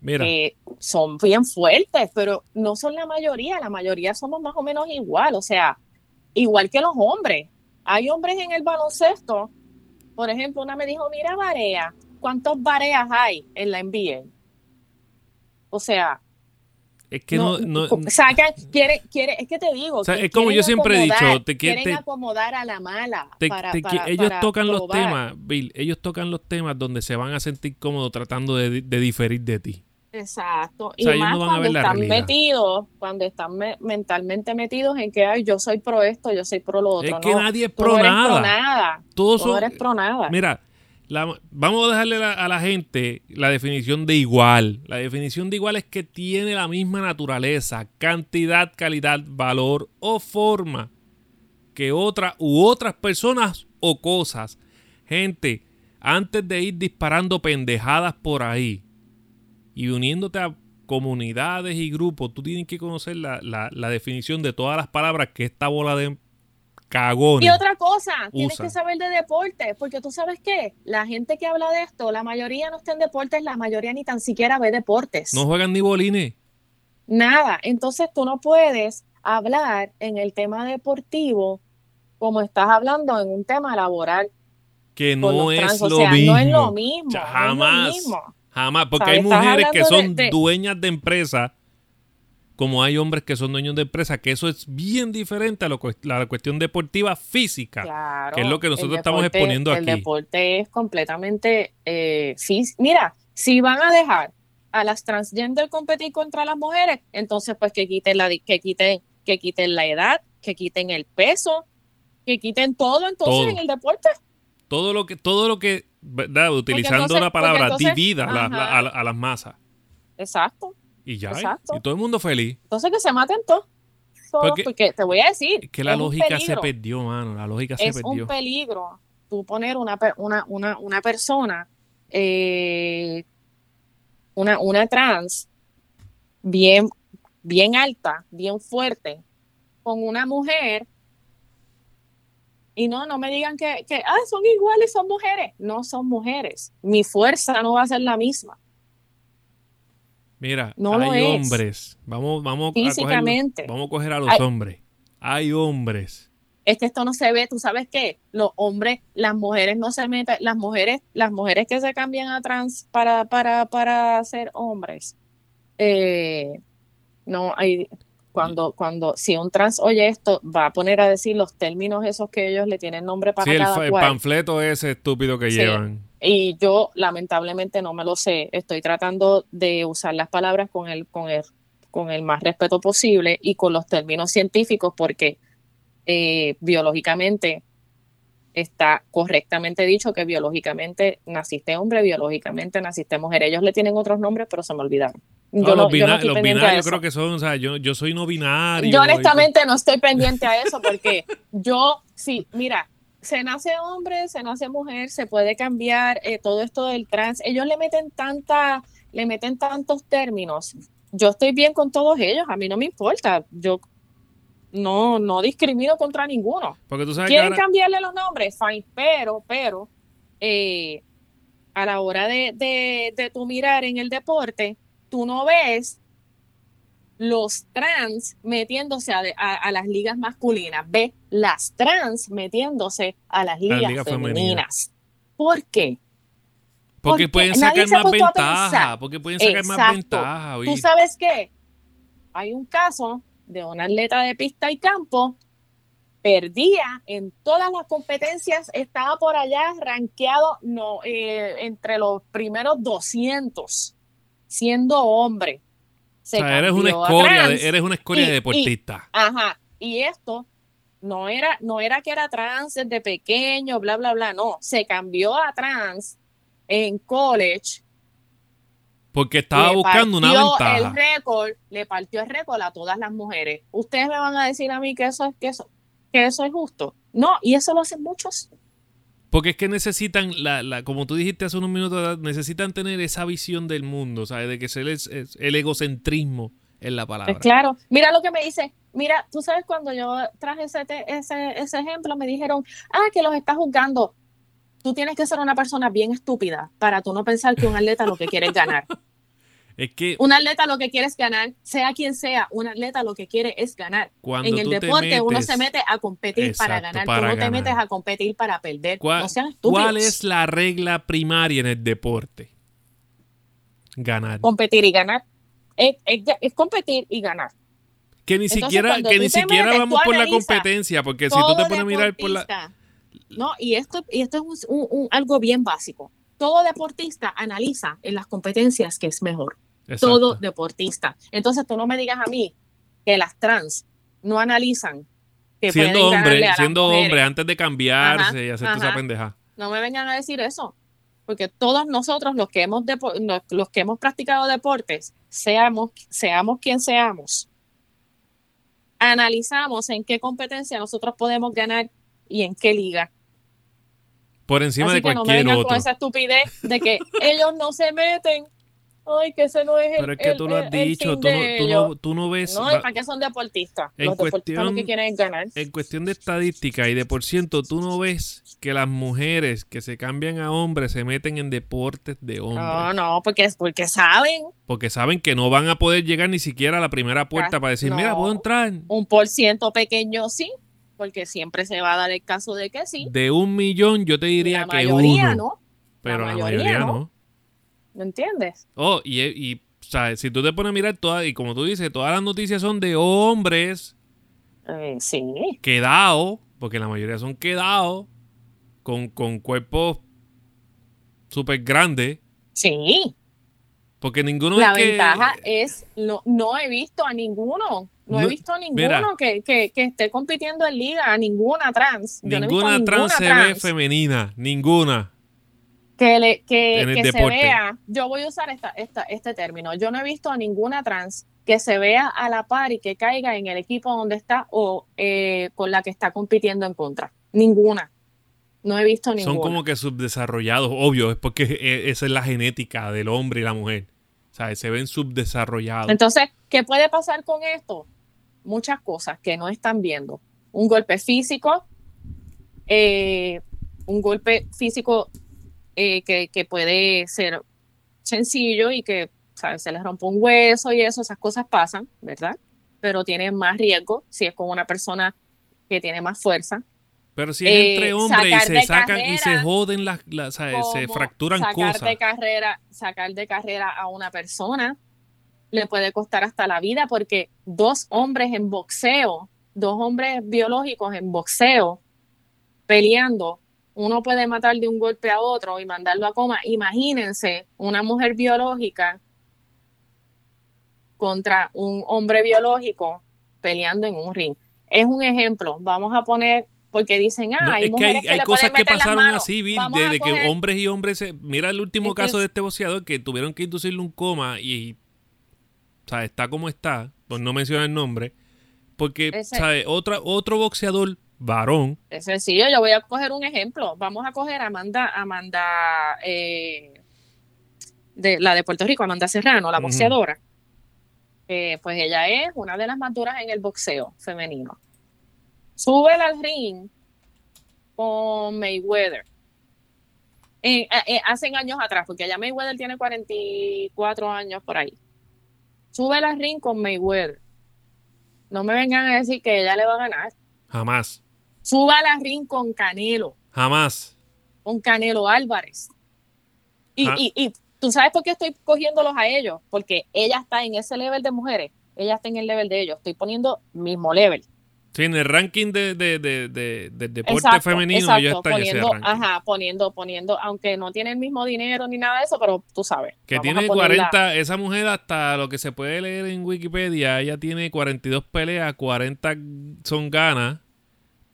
mira, que son bien fuertes, pero no son la mayoría, la mayoría somos más o menos igual, o sea, igual que los hombres. Hay hombres en el baloncesto, por ejemplo, una me dijo, mira Barea, ¿cuántos Bareas hay en la NBA? O sea, es que no, no, sacan, quiere, quiere, es que te digo, O sea, que es como yo siempre he dicho, te quieren te- acomodar a la mala te- para, te- para- ellos para tocan los temas, Bill, ellos tocan los temas donde se van a sentir cómodos tratando de, de diferir de ti. Exacto. sea, y más no cuando están realidad. metidos, cuando están me- mentalmente metidos en que ay, yo soy pro esto, yo soy pro lo otro. es que No, nadie es tú pro eres nada. pro nada. Todos Tú son, eres pro nada. Mira, la- vamos a dejarle la- a la gente la definición de igual. La definición de igual es que tiene la misma naturaleza, cantidad, calidad, valor o forma que otra u otras personas o cosas. Gente, antes de ir disparando pendejadas por ahí y uniéndote a comunidades y grupos, tú tienes que conocer la, la- la definición de todas las palabras que esta bola de cagones. Y otra cosa, tienes que saber de deporte, porque tú sabes qué, la gente que habla de esto, la mayoría no está en deportes, la mayoría ni tan siquiera ve deportes. No juegan ni bolines. Nada. Entonces tú no puedes hablar en el tema deportivo como estás hablando en un tema laboral. que no es trans. O lo sea, mismo. no es lo mismo. Sea, no es jamás. lo mismo. Jamás. Porque ¿Sabes? hay mujeres que de- son de- dueñas de empresas, como hay hombres que son dueños de empresas, que eso es bien diferente a lo cu- la cuestión deportiva física. Claro, que es lo que el nosotros estamos exponiendo El aquí. deporte es completamente eh, Mira, si van a dejar a las transgender competir contra las mujeres, entonces pues que quiten la que quiten que quiten la edad, que quiten el peso, que quiten todo entonces Todo. en el deporte. Todo lo que, todo lo que, ¿verdad? utilizando entonces- la palabra, entonces- divida la- la- a, a las masas. Exacto. Y ya. Exacto. Y todo el mundo feliz. Entonces que se maten todos. Todos, Porque- porque, te voy a decir, Es que la es lógica se perdió, mano. La lógica se es perdió. un peligro tú poner una, una, una, una persona, eh, una, una trans, bien, bien alta, bien fuerte, con una mujer. Y no, no me digan que, que ah, son iguales, son mujeres. No son mujeres. Mi fuerza no va a ser la misma. Mira, No hay es. hombres. Vamos, vamos a coger, Físicamente. vamos a coger a los Hay- hombres. Hay hombres. es que esto no se ve, tú sabes qué, los hombres, las mujeres no se meten, las mujeres, las mujeres que se cambian a trans para, para, para ser hombres, eh, no hay, cuando, cuando, si un trans oye esto, va a poner a decir los términos esos que ellos le tienen nombre para Sí, el, cada el cual. panfleto ese estúpido que Sí. llevan. y yo lamentablemente no me lo sé. Estoy tratando de usar las palabras con el, con el, con el más respeto posible y con los términos científicos porque eh, biológicamente está correctamente dicho que biológicamente naciste hombre, biológicamente naciste mujer. Ellos le tienen otros nombres, pero se me olvidaron. Yo no, los, binarios creo que son, o sea, yo, yo soy no binario. Yo honestamente no estoy pendiente a eso porque yo, sí, mira, se nace hombre, se nace mujer, se puede cambiar eh, todo esto del trans. Ellos le meten tanta, le meten tantos términos. Yo estoy bien con todos ellos, a mí no me importa. Yo no, no discrimino contra ninguno. Porque tú sabes Quieren cambiarle los nombres, fine, pero, pero, eh, a la hora de, de, de tu mirar en el deporte, tú no ves los trans metiéndose a, las ligas masculinas, ve las trans metiéndose a las ligas, femeninas. ¿Por qué? Porque, pueden sacar más ventaja, porque pueden sacar más ventaja. ¿Tú sabes qué? Hay un caso de un atleta de pista y campo, perdía en todas las competencias, estaba por allá rankeado no, eh, entre los primeros 200 siendo hombre. o sea, eres una, escoria, eres una escoria de deportista. ajá. Y esto no era, no era que era trans desde pequeño, bla, bla, bla. No, se cambió a trans en college. Porque estaba buscando una ventaja. El récord, le partió el récord a todas las mujeres. Ustedes me van a decir a mí que eso es, que eso, que eso es justo. No, y eso lo hacen muchos. Porque es que necesitan, la, la, como tú dijiste hace unos minutos, necesitan tener esa visión del mundo, ¿sabes? De que se les, el egocentrismo en la palabra. Pues claro, mira lo que me dice. Mira, tú sabes, cuando yo traje ese, ese, ese ejemplo, me dijeron, ah, que los estás juzgando. Tú tienes que ser una persona bien estúpida para tú no pensar que un atleta lo que quiere es ganar. Es que un atleta lo que quiere es ganar, sea quien sea, un atleta lo que quiere es ganar. en el deporte uno se mete a competir para ganar, tú no te metes a competir para perder. ¿Cuál, ¿Cuál es la regla primaria en el deporte? Ganar. Competir y ganar. Es, competir y ganar. Que ni siquiera, que ni siquiera vamos por la competencia, porque si tú te pones a mirar por la... No, y esto, y esto es algo bien básico. Todo deportista analiza en las competencias que es mejor todo deportista. Entonces tú no me digas a mí que las trans no analizan que siendo hombre, siendo hombre antes de cambiarse y hacer esa pendeja. No me vengan a decir eso, porque todos nosotros los que hemos los que hemos practicado deportes, seamos seamos quien seamos, analizamos en qué competencia nosotros podemos ganar y en qué liga. Por encima de cualquier que no me con esa estupidez de que ellos no se meten Ay, que ese no es el Pero es que tú lo has dicho, tú no, tú, no, ves... No, ¿para qué son deportistas? En Los cuestión, deportistas lo que quieren ganar. En cuestión de estadística y de por ciento, tú no ves que las mujeres que se cambian a hombres se meten en deportes de hombres. No, no, porque, porque saben. Porque saben que no van a poder llegar ni siquiera a la primera puerta para decir, mira, puedo entrar. Un por ciento pequeño sí, porque siempre se va a dar el caso de que sí. De un millón yo te diría que uno. No. Pero la mayoría, no. ¿Me entiendes? Oh, y, y si tú te pones a mirar todas, y como tú dices, todas las noticias son de hombres. Eh, sí. Quedados, porque la mayoría son quedados, con, con cuerpos súper grandes. Sí. Porque ninguno La ventaja es, no, no he visto a ninguno. No, he visto a ninguno que, que, que, esté compitiendo en liga, a ninguna trans. ninguna, trans se ve femenina, ninguna que, le, que, se vea, yo voy a usar esta, esta, este término, yo no he visto a ninguna trans que se vea a la par y que caiga en el equipo donde está o eh, con la que está compitiendo en contra. Ninguna. No he visto ninguna. Son como que subdesarrollados, obvio, es porque esa es la genética del hombre y la mujer. O sea, se ven subdesarrollados. Entonces, ¿qué puede pasar con esto? Muchas cosas que no están viendo. Un golpe físico, eh, un golpe físico eh, que, puede ser sencillo y que se les rompe un hueso y eso, esas cosas pasan, ¿verdad? Pero tiene más riesgo si es con una persona que tiene más fuerza. Pero si es entre eh, hombres y se sacan y se joden las, se fracturan sacar cosas. De carrera, sacar de carrera a una persona le puede costar hasta la vida porque dos hombres en boxeo, dos hombres biológicos en boxeo peleando uno puede matar de un golpe a otro y mandarlo a coma. Imagínense una mujer biológica contra un hombre biológico peleando en un ring. Es un ejemplo. Vamos a poner, porque dicen, ah, hay, mujeres que, hay le cosas pueden que pasaron así, Bill, Vamos de, a de que hombres y hombres. se- mira el último Es que caso de este boxeador que tuvieron que inducirle un coma y. O sea, está como está, por no mencionar el nombre. Porque, Ese- ¿sabes? Otra, otro boxeador varón. Es sencillo, yo voy a coger un ejemplo. Vamos a coger a Amanda, Amanda, eh, de la de Puerto Rico, Amanda Serrano, la boxeadora. Eh, pues ella es una de las más duras en el boxeo femenino. Sube al ring con Mayweather. Eh, eh, hacen años atrás, porque ya Mayweather tiene 44 años por ahí. Sube al ring con Mayweather. No me vengan a decir que ella le va a ganar. Jamás. Suba al ring con Canelo, Jamás. con Canelo Álvarez. Y, Ah. y, y tú sabes por qué estoy cogiéndolos a ellos, porque ella está en ese level de mujeres, ella está en el level de ellos, estoy poniendo mismo level. Sí, en el ranking de, de, de, de- del deporte Exacto, femenino, exacto, ese poniendo, ranking. ajá, poniendo, poniendo, aunque no tiene el mismo dinero ni nada de eso, pero tú sabes. Que tiene ponerla- 40, esa mujer hasta lo que se puede leer en Wikipedia, ella tiene 42 peleas, 40 son ganas,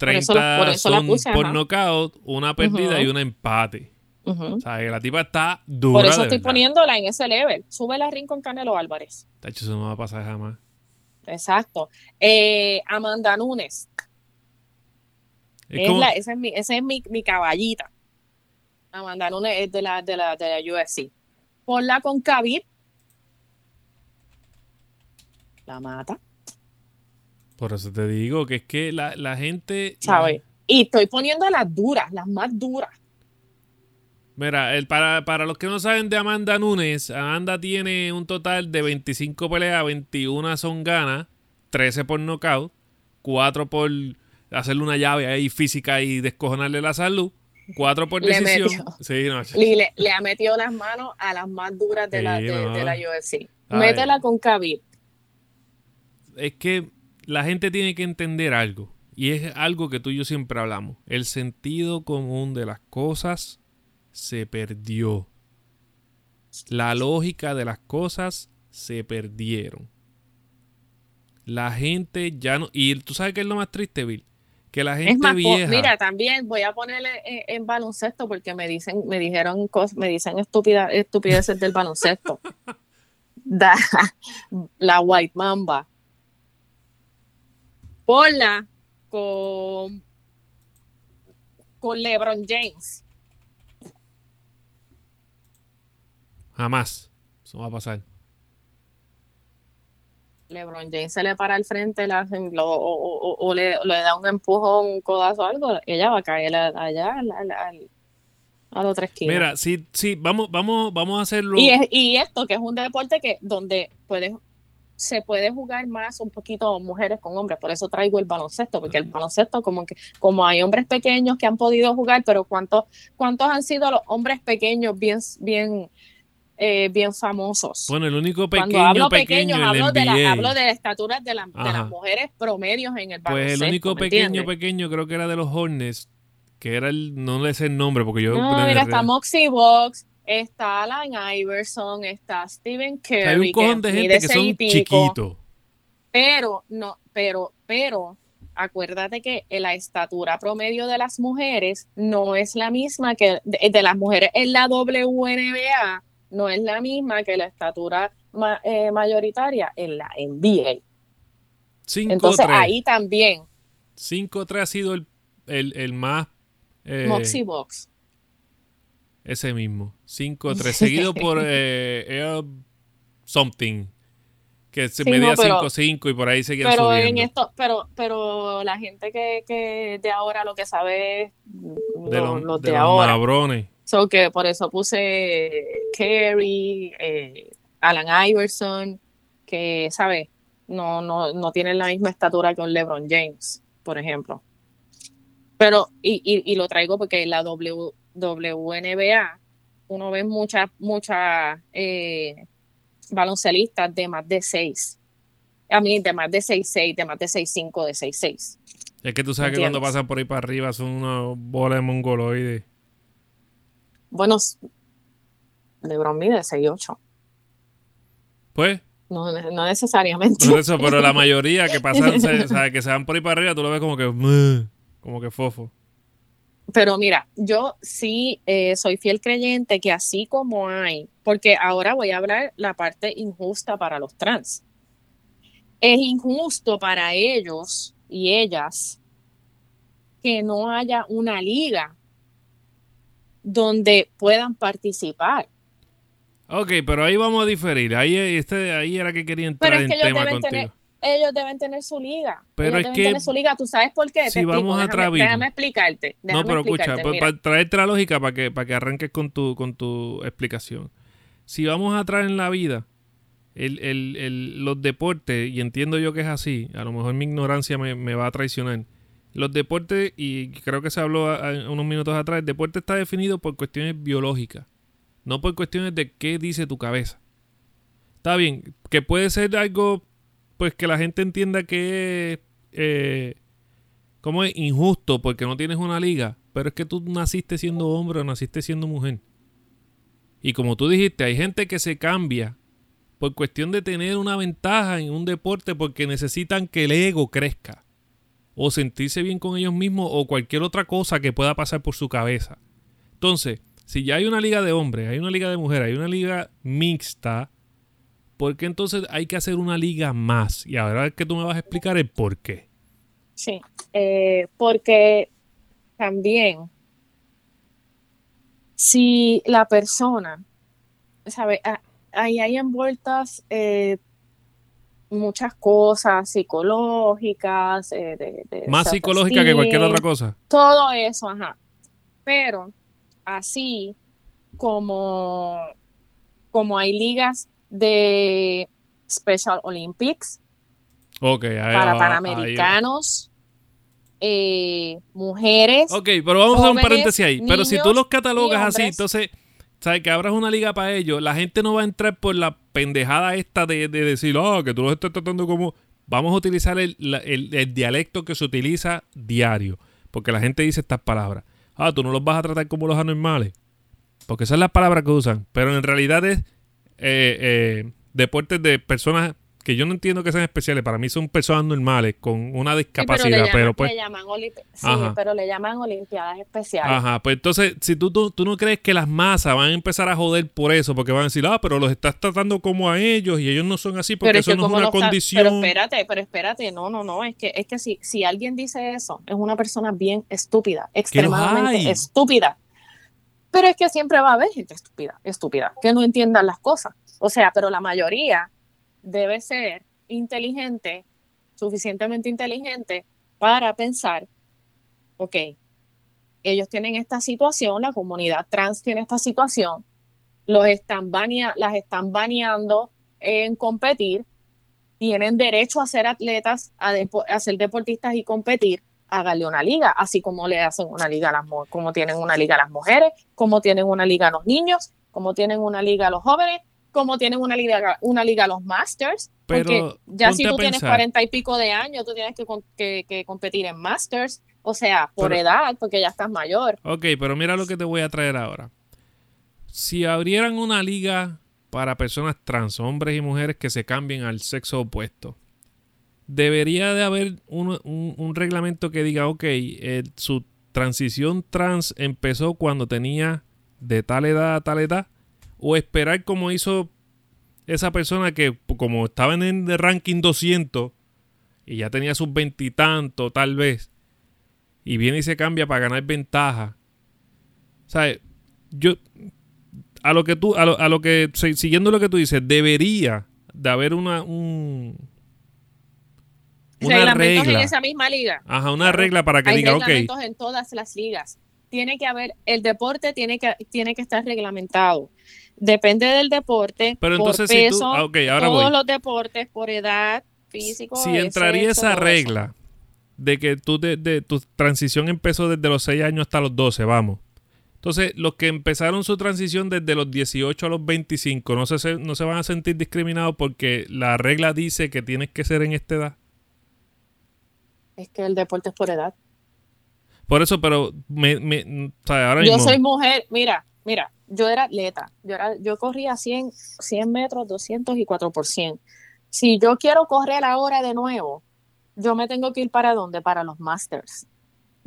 30 eso la- por son puse, por knockout, una perdida Ujú. y un empate. O sea, que la tipa está dura Por eso de estoy verdad. poniéndola en ese level. Sube la ring con Canelo Álvarez. Tacho, eso no va a pasar jamás. Exacto. Eh, Amanda Nunes. Es Es como- la- esa es, mi, esa es mi, mi caballita. Amanda Nunes es de la, de la, de la UFC. Ponla con Khabib. La mata, Por eso te digo que es que la, la gente... ¿sabes? Y estoy poniendo las duras, las más duras. Mira, el, para, para los que no saben de Amanda Nunes, Amanda tiene un total de 25 peleas, 21 son ganas, 13 por knockout, 4 por hacerle una llave ahí física y descojonarle la salud, 4 por Le decisión. metió. Sí, no, le, le ha metido las manos a las más duras de, la, de, no. de la UFC. Métela con Khabib. es que la gente tiene que entender algo. Y es algo que tú y yo siempre hablamos. El sentido común de las cosas se perdió. La lógica de las cosas se perdieron. La gente ya no... Y tú sabes qué es lo más triste, Bill. Que la gente Es más, po- vieja... mira, también voy a ponerle en, en baloncesto porque me dicen, me dijeron cosas, me dicen estúpida, estupideces del baloncesto. Da- la White Mamba. Ponla con, con LeBron James. Jamás. Eso va a pasar. LeBron James se le para al frente lo- o, o- o- le, le da un empujón, un codazo o algo, ella va a caer allá al, al, al- a la otra esquina. Mira, sí, sí, vamos, vamos, vamos a hacerlo. Y, es- y esto, que es un deporte que donde puedes, se puede jugar más un poquito mujeres con hombres, por eso traigo el baloncesto, porque el baloncesto como que como hay hombres pequeños que han podido jugar, pero cuántos cuántos han sido los hombres pequeños bien bien eh, bien famosos. Bueno, el único Cuando pequeño, hablo pequeño, hablo de, la, hablo de la estatura de, la- de Ajá. las mujeres promedios en el baloncesto. Pues el único ¿me pequeño, entiendes? pequeño, creo que era de los Hornets, que era el, no le sé el nombre porque yo... No, mira, está Moxie Box, está Alan Iverson, está Stephen Curry. hay un cojón de gente que son chiquitos. Pero, no, pero, pero, acuérdate que la estatura promedio de las mujeres no es la misma que de, de las mujeres en la WNBA, no es la misma que la estatura ma- eh, mayoritaria en la NBA. 5-3. Entonces ahí también, 5-3 ha sido el, el, el más... eh, Moxie Box. Ese mismo. 5-3. seguido por eh, Something. Que se Sí, medía no, pero- 5-5 y por ahí seguía Pero subiendo. en esto, pero, pero la gente que, que de ahora lo que sabe es de lo- los, los de de los ahora. So que por eso puse Kerry, eh, Alan Iverson, que, ¿sabes? No, no, no tienen la misma estatura que un LeBron James, por ejemplo. Pero, y, y, y lo traigo porque la w, WNBA uno ve muchas, muchas eh, baloncelistas de más de 6. A mí, de más de 6'6, de más de 6'5, de 6'6. Es que tú sabes que cuando pasan por ahí para arriba son unos bolas de mongoloides. Bueno, LeBron mide 6'8". Pues. No, no necesariamente. Por eso, pero la mayoría que pasan, se, o sea, que se van por ahí para arriba, tú lo ves como que, como que fofo. Pero mira, yo sí eh, soy fiel creyente que así como hay, porque ahora voy a hablar la parte injusta para los trans. Es injusto para ellos y ellas que no haya una liga donde puedan participar. Ok, pero ahí vamos a diferir. Ahí, este, ahí era que quería entrar en tema contigo ellos deben tener su liga. Pero ellos es deben tener su liga. ¿Tú sabes por qué? Si vamos a déjame, déjame explicarte. no, pero escucha, para traerte la lógica para que, para que arranques con tu, con tu explicación. Si vamos a traer en la vida el, el, el, los deportes, y entiendo yo que es así, a lo mejor mi ignorancia me, me va a traicionar. Los deportes, y creo que se habló unos minutos atrás, el deporte está definido por cuestiones biológicas, no por cuestiones de qué dice tu cabeza. Está bien, que puede ser algo pues que la gente entienda que eh, como es injusto porque no tienes una liga, pero es que tú naciste siendo hombre o naciste siendo mujer. Y como tú dijiste, hay gente que se cambia por cuestión de tener una ventaja en un deporte porque necesitan que el ego crezca o sentirse bien con ellos mismos o cualquier otra cosa que pueda pasar por su cabeza. Entonces, si ya hay una liga de hombres, hay una liga de mujeres, hay una liga mixta, ¿por qué entonces hay que hacer una liga más? Y ahora es que tú me vas a explicar el por qué. Sí, eh, porque también si la persona, ¿sabe? Ahí hay envueltas eh, muchas cosas psicológicas. Eh, más psicológica que cualquier otra cosa. Todo eso, ajá. Pero así como, como hay ligas de Special Olympics para panamericanos, eh, mujeres. Ok, pero vamos a hacer un paréntesis ahí. pero si tú los catalogas así, entonces, ¿sabes? Que abras una liga para ellos, la gente no va a entrar por la pendejada esta de, decir, oh, que tú los estás tratando como. Vamos a utilizar el, el dialecto que se utiliza diario. Porque la gente dice estas palabras. Ah, tú no los vas a tratar como los anormales. Porque esas son las palabras que usan. Pero en realidad es eh, eh, deportes de personas que yo no entiendo que sean especiales, para mí son personas normales con una discapacidad, pero, pues... Le llaman sí, pero le llaman olimpiadas especiales. Ajá, pues entonces, si tú, tú, no crees que las masas van a empezar a joder por eso, porque van a decir, ah, pero los estás tratando como a ellos y ellos no son así porque eso no es una condición... pero espérate, pero espérate, no, no, no, es que, es que si, si alguien dice eso, es una persona bien estúpida, extremadamente estúpida. Pero es que siempre va a haber gente estúpida, estúpida, que no entiendan las cosas. O sea, pero la mayoría debe ser inteligente, suficientemente inteligente para pensar, ok, ellos tienen esta situación, la comunidad trans tiene esta situación, los están las están baneando en competir, tienen derecho a ser atletas, a ser deportistas y competir hágale una liga, así como le hacen una liga a las como tienen una liga a las mujeres, como tienen una liga a los niños, como tienen una liga a los jóvenes, como tienen una liga, una liga a los Masters. porque ya si tú tienes cuarenta y pico de años, tú tienes que, competir en Masters. O sea, por edad, porque ya estás mayor. Ok, pero mira lo que te voy a traer ahora. Si abrieran una liga para personas trans, hombres y mujeres que se cambien al sexo opuesto, debería de haber un, reglamento que diga, ok, su transición trans empezó cuando tenía de tal edad a tal edad, o esperar como hizo esa persona que como estaba en el ranking 200 y ya tenía sus veintitantos tal vez, y viene y se cambia para ganar ventaja. ¿Sabes? Yo, a lo que tú, a lo, a lo que, siguiendo lo que tú dices, debería de haber una, un, una regla. en esa misma liga. Ajá, una regla para que diga, ok. en todas las ligas. Tiene que haber, el deporte tiene que, tiene que estar reglamentado. Depende del deporte, Pero entonces, por peso, ah, todos los deportes, por edad, físico. Si entraría esa regla de que tú de, tu transición empezó desde los 6 años hasta los 12, vamos. Entonces, los que empezaron su transición desde los 18 a los 25 no se, no se van a sentir discriminados porque la regla dice que tienes que ser en esta edad. Es que el deporte es por edad. Por eso, pero me, me o sea, ahora Yo mismo, soy mujer, mira, mira, yo era atleta, yo, era, yo corría 100, 100 metros, 200 y 4 por 100. Si yo quiero correr ahora de nuevo, yo me tengo que ir para dónde? Para los Masters.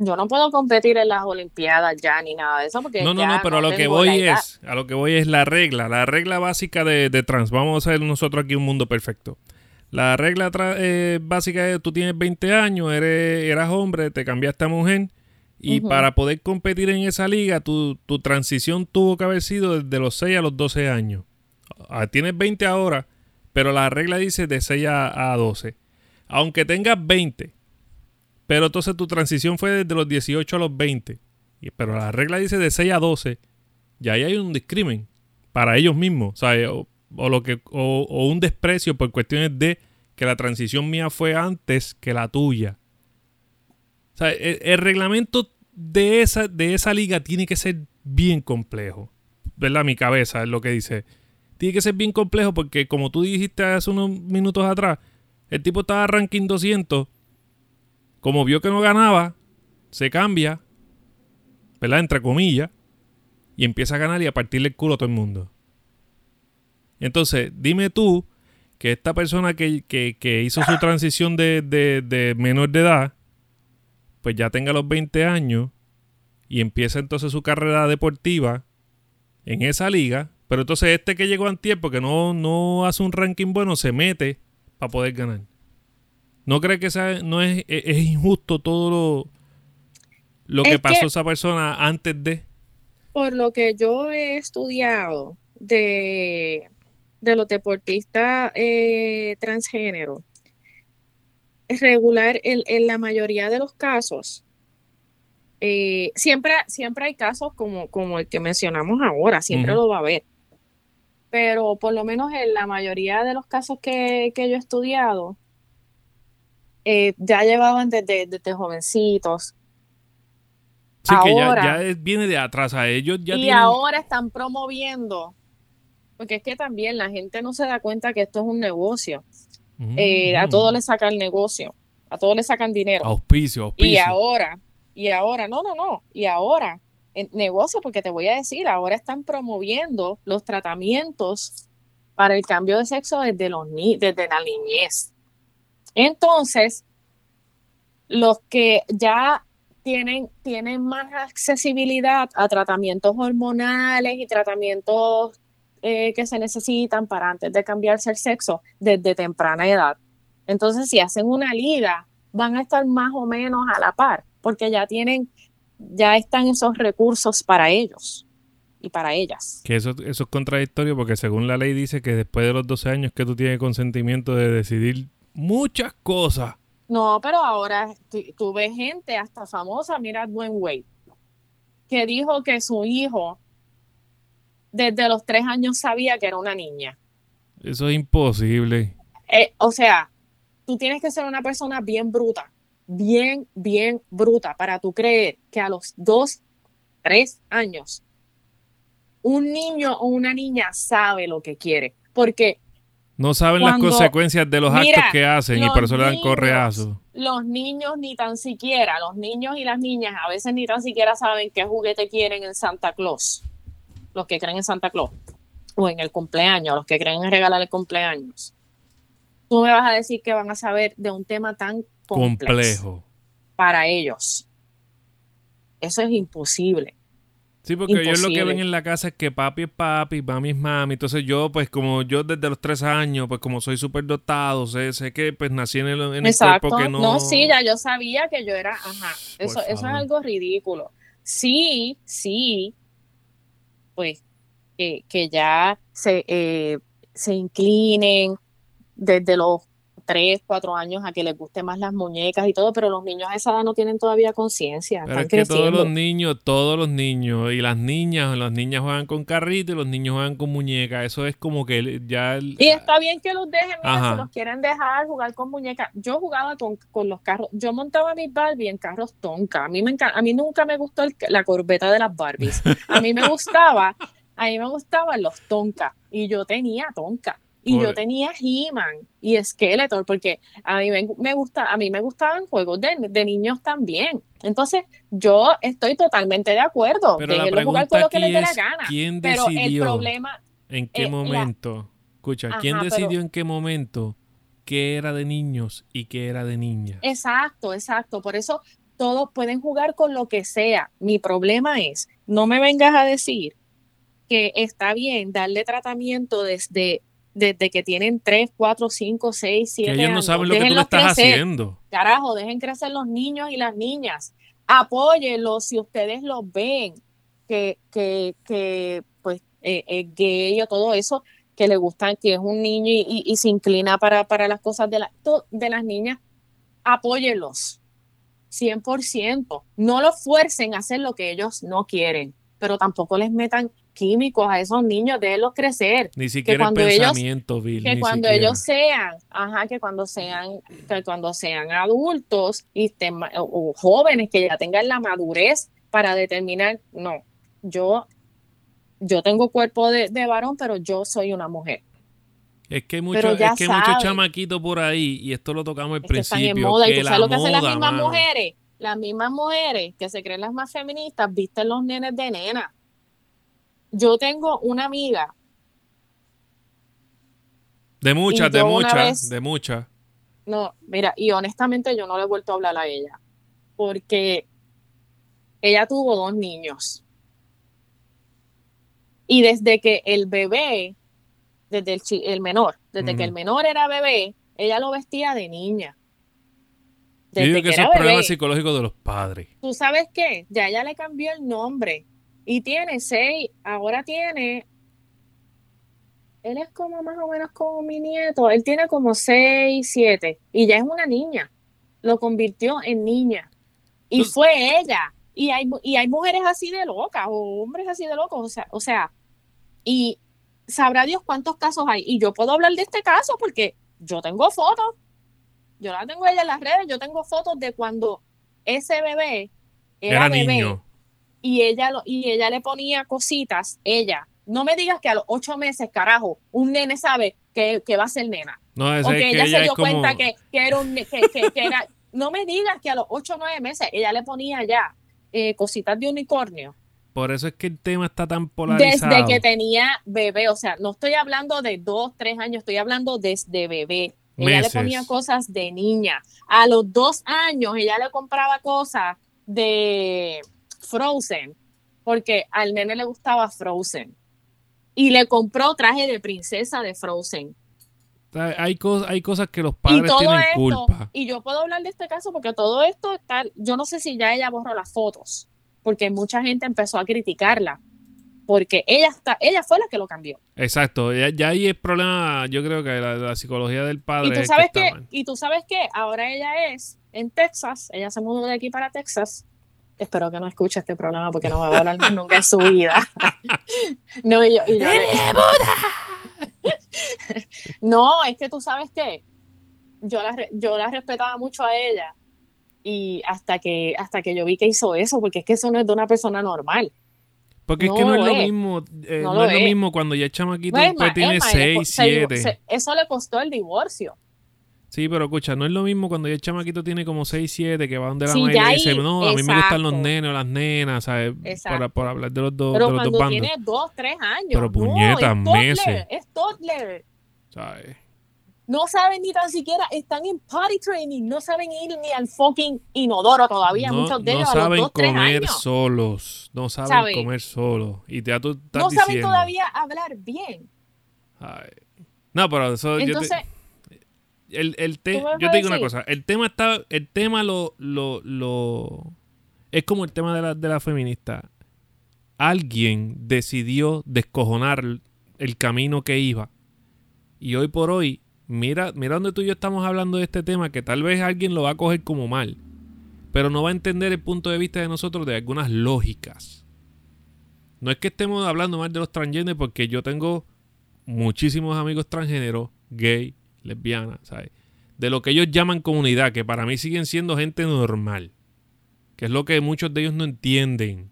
Yo no puedo competir en las Olimpiadas ya ni nada de eso porque No, no, no, pero a lo que voy es, a lo que voy es la regla, la regla básica de, de trans. Vamos a hacer nosotros aquí un mundo perfecto. La regla eh, básica es tú tienes 20 años, eres, eras hombre, te cambiaste a mujer y Ujú. para poder competir en esa liga, tu, tu transición tuvo que haber sido desde los 6 a los 12 años. Ah, Tienes 20 ahora, pero la regla dice de 6 a, a 12. Aunque tengas 20, pero entonces tu transición fue desde los 18 a los 20. Y- Pero la regla dice de 6 a 12. Ya ahí hay un discrimen para ellos mismos. O, sea, o, lo que, o, o un desprecio por cuestiones de que la transición mía fue antes que la tuya. O sea, el, el reglamento de esa, de esa liga tiene que ser bien complejo. ¿Verdad? Mi cabeza es lo que dice. Tiene que ser bien complejo porque como tú dijiste hace unos minutos atrás, el tipo estaba ranking 200 como vio que no ganaba, se cambia, ¿verdad? Entre comillas, y empieza a ganar y a partirle el culo a todo el mundo. Entonces, dime tú que esta persona que, que- que hizo su transición de, de- de menor de edad, pues ya tenga los 20 años y empieza entonces su carrera deportiva en esa liga, pero entonces este que llegó antier porque no, no hace un ranking bueno, se mete para poder ganar. ¿No cree que sea, no es, es, es injusto todo lo, lo que Es que- pasó esa persona antes de? Por lo que yo he estudiado de, de los deportistas eh, transgénero, regular en, en la mayoría de los casos, eh, siempre, siempre hay casos como, como el que mencionamos ahora, siempre lo va a haber. Pero por lo menos en la mayoría de los casos que, que yo he estudiado, eh, ya llevaban desde, desde jovencitos. Sí, que ya, Ahora- ya viene de atrás a ellos. Ya y tienen, ahora están promoviendo, porque es que también la gente no se da cuenta que esto es un negocio. Ujú, Eh, a ujú. todos le sacan negocio, a todos le sacan dinero. Auspicio, auspicio. Y ahora, y ahora, no, no, no, y ahora, en negocio, porque te voy a decir, ahora están promoviendo los tratamientos para el cambio de sexo desde, los ni desde la niñez. Entonces, los que ya tienen, tienen más accesibilidad a tratamientos hormonales y tratamientos eh, que se necesitan para antes de cambiarse el sexo desde temprana edad. Entonces, si hacen una liga, van a estar más o menos a la par, porque ya tienen, ya están esos recursos para ellos y para ellas. Que eso, eso es contradictorio porque según la ley dice que después de los 12 años que tú tienes consentimiento de decidir muchas cosas. No, pero ahora tú, ves gente hasta famosa, mira Dwayne Wade, que dijo que su hijo desde los tres años sabía que era una niña. Eso es imposible. Eh, o sea, tú tienes que ser una persona bien bruta, bien, bien bruta para tú creer que a los dos, tres años un niño o una niña sabe lo que quiere. Porque No saben Cuando- las consecuencias de los Mira, actos que hacen y por eso le dan correazos. los niños ni tan siquiera, los niños y las niñas a veces ni tan siquiera saben qué juguete quieren en Santa Claus. Los que creen en Santa Claus. O en el cumpleaños, los que creen en regalar el cumpleaños. Tú me vas a decir que van a saber de un tema tan complejo para ellos. Eso es imposible. Sí, porque ellos lo que Imposible. ven en la casa es que papi es papi, mami es mami. Entonces yo, pues como yo desde los tres años, pues como soy súper dotado, sé, sé que pues nací en el, en el Exacto. cuerpo que no... No, sí, ya yo sabía que yo era, ajá. Por Eso, eso es algo ridículo. Sí, sí, pues que, que ya se, eh, se inclinen desde los tres, cuatro años a que les guste más las muñecas y todo, pero los niños a esa edad no tienen todavía conciencia, Pero están es que todos creciendo. los niños, todos los niños y las niñas, las niñas juegan con carrito y los niños juegan con muñecas. Eso es como que ya... el- Y está bien que los dejen, mira, si los quieren dejar jugar con muñecas. Yo jugaba con, con los carros, yo montaba mis Barbie en carros Tonka. A mí me enca- a mí nunca me gustó el- la corbeta de las Barbies. A mí me gustaba, a mí me gustaban los Tonka y yo tenía Tonka Y yo tenía He-Man y Skeletor, porque a mí me, me gusta, a mí me gustaban juegos de, de niños también. Entonces, yo estoy totalmente de acuerdo. Pero la Déjenlo jugar pregunta con lo que les dé la gana. ¿quién Pero el decidió problema, en qué eh, la- momento? Escucha, ¿quién pero- decidió en qué momento qué era de niños y qué era de niñas? exacto, exacto. Por eso todos pueden jugar con lo que sea. Mi problema es, no me vengas a decir que está bien darle tratamiento desde, desde que tienen 3, 4, 5, 6, 7 que años. ellos no saben lo que tú le estás crecer. haciendo. Carajo, dejen crecer los niños y las niñas. Apóyenlos si ustedes los ven que, que, que pues eh, es gay o todo eso, que le gustan, que es un niño y, y- y se inclina para, para las cosas de, la, de las niñas, apóyenlos. 100%. No los fuercen a hacer lo que ellos no quieren, pero tampoco les metan químicos a esos niños, déjenlos crecer Ni siquiera el cuando ellos- pensamiento, Bill. que cuando siquiera. ellos sean, ajá, que cuando sean, que cuando sean adultos y estén o, jóvenes que ya tengan la madurez para determinar, no, yo, yo tengo cuerpo de, de varón, pero yo soy una mujer. Es que hay mucho, ya es que muchos saben. chamaquitos por ahí, y esto lo tocamos al Es que están en principio. moda y que tú la sabes lo que hacen las mismas mano. mujeres, las mismas mujeres que se creen las más feministas, visten los nenes de nena. Yo tengo una amiga De muchas, de muchas, vez- de muchas. No, mira, y honestamente yo no le he vuelto a hablar a ella, porque ella tuvo dos niños. Y desde que el bebé, desde el, el menor, desde que el menor era bebé, ella lo vestía de niña. Yo digo que, que eso era es problema bebé. psicológico de los padres. ¿Tú sabes qué? Ya ella le cambió el nombre y tiene seis, ahora tiene, él es como más o menos como mi nieto, él tiene como seis, siete y ya es una niña, lo convirtió en niña y fue ella. Y hay, y hay mujeres así de locas o hombres así de locos, o sea, o sea, y sabrá Dios cuántos casos hay. Y yo puedo hablar de este caso porque yo tengo fotos, yo la tengo ella en las redes, yo tengo fotos de cuando ese bebé era, Era, bebé niño. Y ella lo, y ella le ponía cositas, ella. No me digas que a los ocho meses, carajo, un nene sabe que, que va a ser nena. No, es O que que ella ella se dio como... cuenta que, que era un que era. No me digas que a los ocho o nueve meses ella le ponía ya eh, cositas de unicornio. Por eso es que el tema está tan polarizado. Desde que tenía bebé, o sea, no estoy hablando de dos, tres años, estoy hablando desde bebé. Ella Meses. le ponía cosas de niña. A los dos años ella le compraba cosas de Frozen, porque al nene le gustaba Frozen. Y le compró traje de princesa de Frozen. Hay, cosas, hay cosas que los padres tienen esto, culpa. y yo puedo hablar de este caso porque todo esto está, yo no sé si ya ella borró las fotos, porque mucha gente empezó a criticarla, porque ella está, ella fue la que lo cambió. Exacto. Ya, ya ahí el problema, yo creo que la, la psicología del padre Y tú es sabes que y tú sabes que ahora ella es en Texas, ella se mudó de aquí para Texas. Espero que no escuche este programa porque no me va a hablar más nunca en su vida. no, y yo, y yo no, es que tú sabes que yo la, yo la respetaba mucho a ella y hasta que hasta que yo vi que hizo eso, porque es que eso no es de una persona normal. Porque es que no es lo es. mismo, eh, No no, lo es lo es. mismo cuando ya el chamaquito pues, tiene es más, le co- 6, se divo- 7. se- eso le costó el divorcio. Sí, pero escucha, no es lo mismo cuando ya el chamaquito tiene como 6, 7, que va donde la Sí, madre y dice, no, a mí me gustan los nenes o las nenas, ¿sabes? Exacto. Por, hablar de los dos, Pero de los dos cuando tiene dos, tres años. Pero no, puñeta, es toddler, meses. Es toddler. ¿sabes? No saben ni tan siquiera, están en potty training, no saben ir ni al fucking inodoro todavía, No, muchos de no ellos a los saben comer solos, no saben ¿Sabe? comer solos. Y ya tú estás No saben diciendo, todavía hablar bien. ay. No, pero eso... yo te- Entonces, el, el te- ¿Tú me vas yo te digo una cosa, el tema está, el tema lo, lo, lo es como el tema de la, de la feminista. Alguien decidió descojonar el- el camino que iba. Y hoy por hoy, mira, mira donde tú y yo estamos hablando de este tema, que tal vez alguien lo va a coger como mal. Pero no va a entender el punto de vista de nosotros de algunas lógicas. No es que estemos hablando mal de los transgéneros, porque yo tengo muchísimos amigos transgéneros, gay, lesbianas, ¿sabes? De lo que ellos llaman comunidad, que para mí siguen siendo gente normal. Que es lo que muchos de ellos no entienden.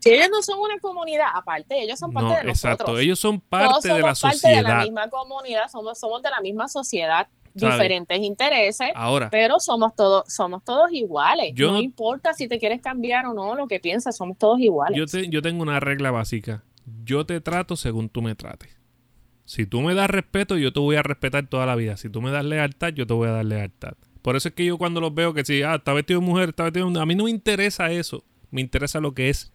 Si ellos no son una comunidad, aparte, ellos son parte No, de nosotros. exacto. Ellos son Todos parte de la somos parte de la misma comunidad, somos, somos de la misma sociedad, ¿Sabe? diferentes intereses, Ahora, pero somos todos, somos todos iguales. Yo no no- importa si te quieres cambiar o no, lo que piensas, somos todos iguales. yo, te- yo tengo una regla básica. Yo te trato según tú me trates. Si tú me das respeto, yo te voy a respetar toda la vida. Si tú me das lealtad, yo te voy a dar lealtad. Por eso es que yo cuando los veo que si, ah, está vestido de mujer, está vestido de... A mí no me interesa eso. Me interesa lo que es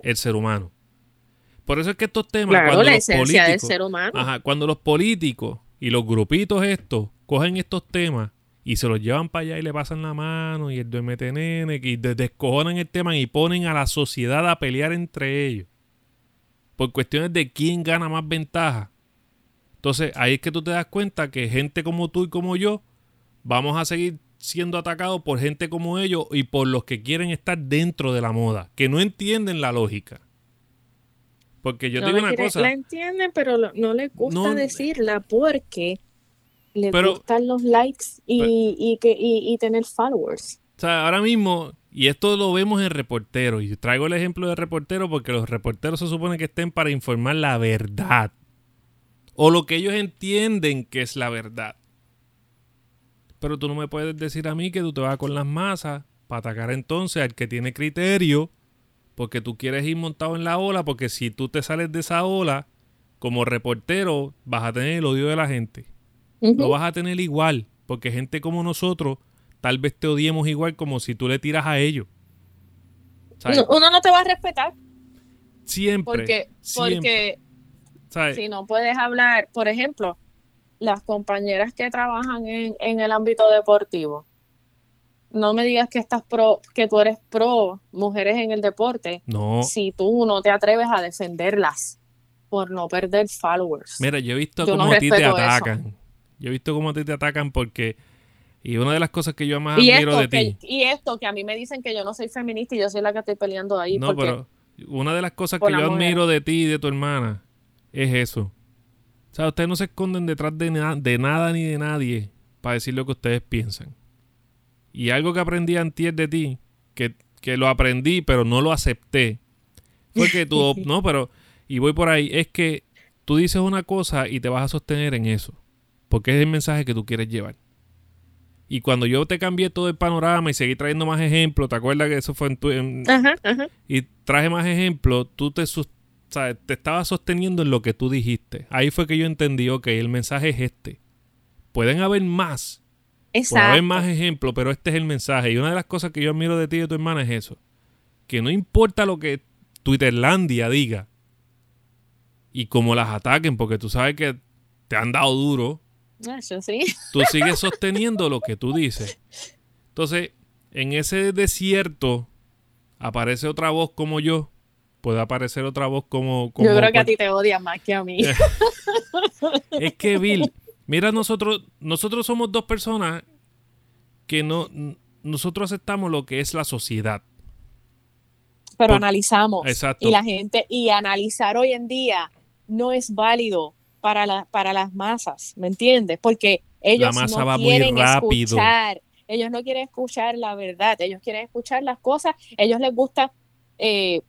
el ser humano. Por eso es que estos temas, claro, cuando la los esencia del políticos- ser humano. Ajá, cuando los políticos y los grupitos estos cogen estos temas y se los llevan para allá y le pasan la mano y el duermete nene y de- descojonan el tema y ponen a la sociedad a pelear entre ellos por cuestiones de quién gana más ventaja. Entonces ahí es que tú te das cuenta que gente como tú y como yo vamos a seguir siendo atacados por gente como ellos y por los que quieren estar dentro de la moda, que no entienden la lógica. Porque yo no te digo una cosa. La entienden, pero no les gusta No, decirla porque les Pero- gustan los likes y, Pero- y que, y, y tener followers. O sea, ahora mismo, y esto lo vemos en reporteros, y traigo el ejemplo de reporteros porque los reporteros se supone que estén para informar la verdad. O lo que ellos entienden que es la verdad. Pero tú no me puedes decir a mí que tú te vas con las masas para atacar entonces al que tiene criterio, porque tú quieres ir montado en la ola, porque si tú te sales de esa ola, como reportero, vas a tener el odio de la gente lo vas a tener igual, porque gente como nosotros tal vez te odiemos igual como si tú le tiras a ellos. Uno no te va a respetar siempre, porque, siempre, porque ¿sabes? si no puedes hablar, por ejemplo, las compañeras que trabajan en, en el ámbito deportivo, no me digas que estás pro, que tú eres pro mujeres en el deporte, No, si tú no te atreves a defenderlas por no perder followers. mira, yo he visto Yo no cómo a ti te eso. atacan. Yo he visto cómo a ti te atacan porque... Y una de las cosas que yo más y admiro esto, de ti... y esto, que a mí me dicen que yo no soy feminista y yo soy la que estoy peleando ahí. No, porque pero una de las cosas que yo mujer. admiro de ti y de tu hermana es eso. O sea, ustedes no se esconden detrás de, na- de nada ni de nadie para decir lo que ustedes piensan. Y algo que aprendí antier de ti, que, que lo aprendí pero no lo acepté, fue que tú... no, pero... Y voy por ahí, es que tú dices una cosa y te vas a sostener en eso. Porque es el mensaje que tú quieres llevar. Y cuando yo te cambié todo el panorama y seguí trayendo más ejemplos, ¿te acuerdas que eso fue en tu... en- Ajá, ajá. y traje más ejemplos, tú te, sus- sabes, te estabas sosteniendo en lo que tú dijiste. Ahí fue que yo entendí, ok, el mensaje es este. Pueden haber más, puede haber Exacto. más ejemplos, pero este es el mensaje. Y una de las cosas que yo admiro de ti y de tu hermana es eso. Que no importa lo que Twitterlandia diga y cómo las ataquen, porque tú sabes que te han dado duro, Eso sí. tú sigues sosteniendo lo que tú dices. Entonces, en ese desierto aparece otra voz como yo. Puede aparecer otra voz como... como Yo creo que a ti te odian más que a mí. Es que, Bill, mira, nosotros, nosotros somos dos personas que no... Nosotros aceptamos lo que es la sociedad. Pero Por- analizamos. Exacto. Y la gente, y analizar hoy en día no es válido para, la, para las masas, ¿me entiendes? Porque ellos masa no va muy quieren rápido. escuchar, ellos no quieren escuchar la verdad, ellos quieren escuchar las cosas, ellos les gusta eh,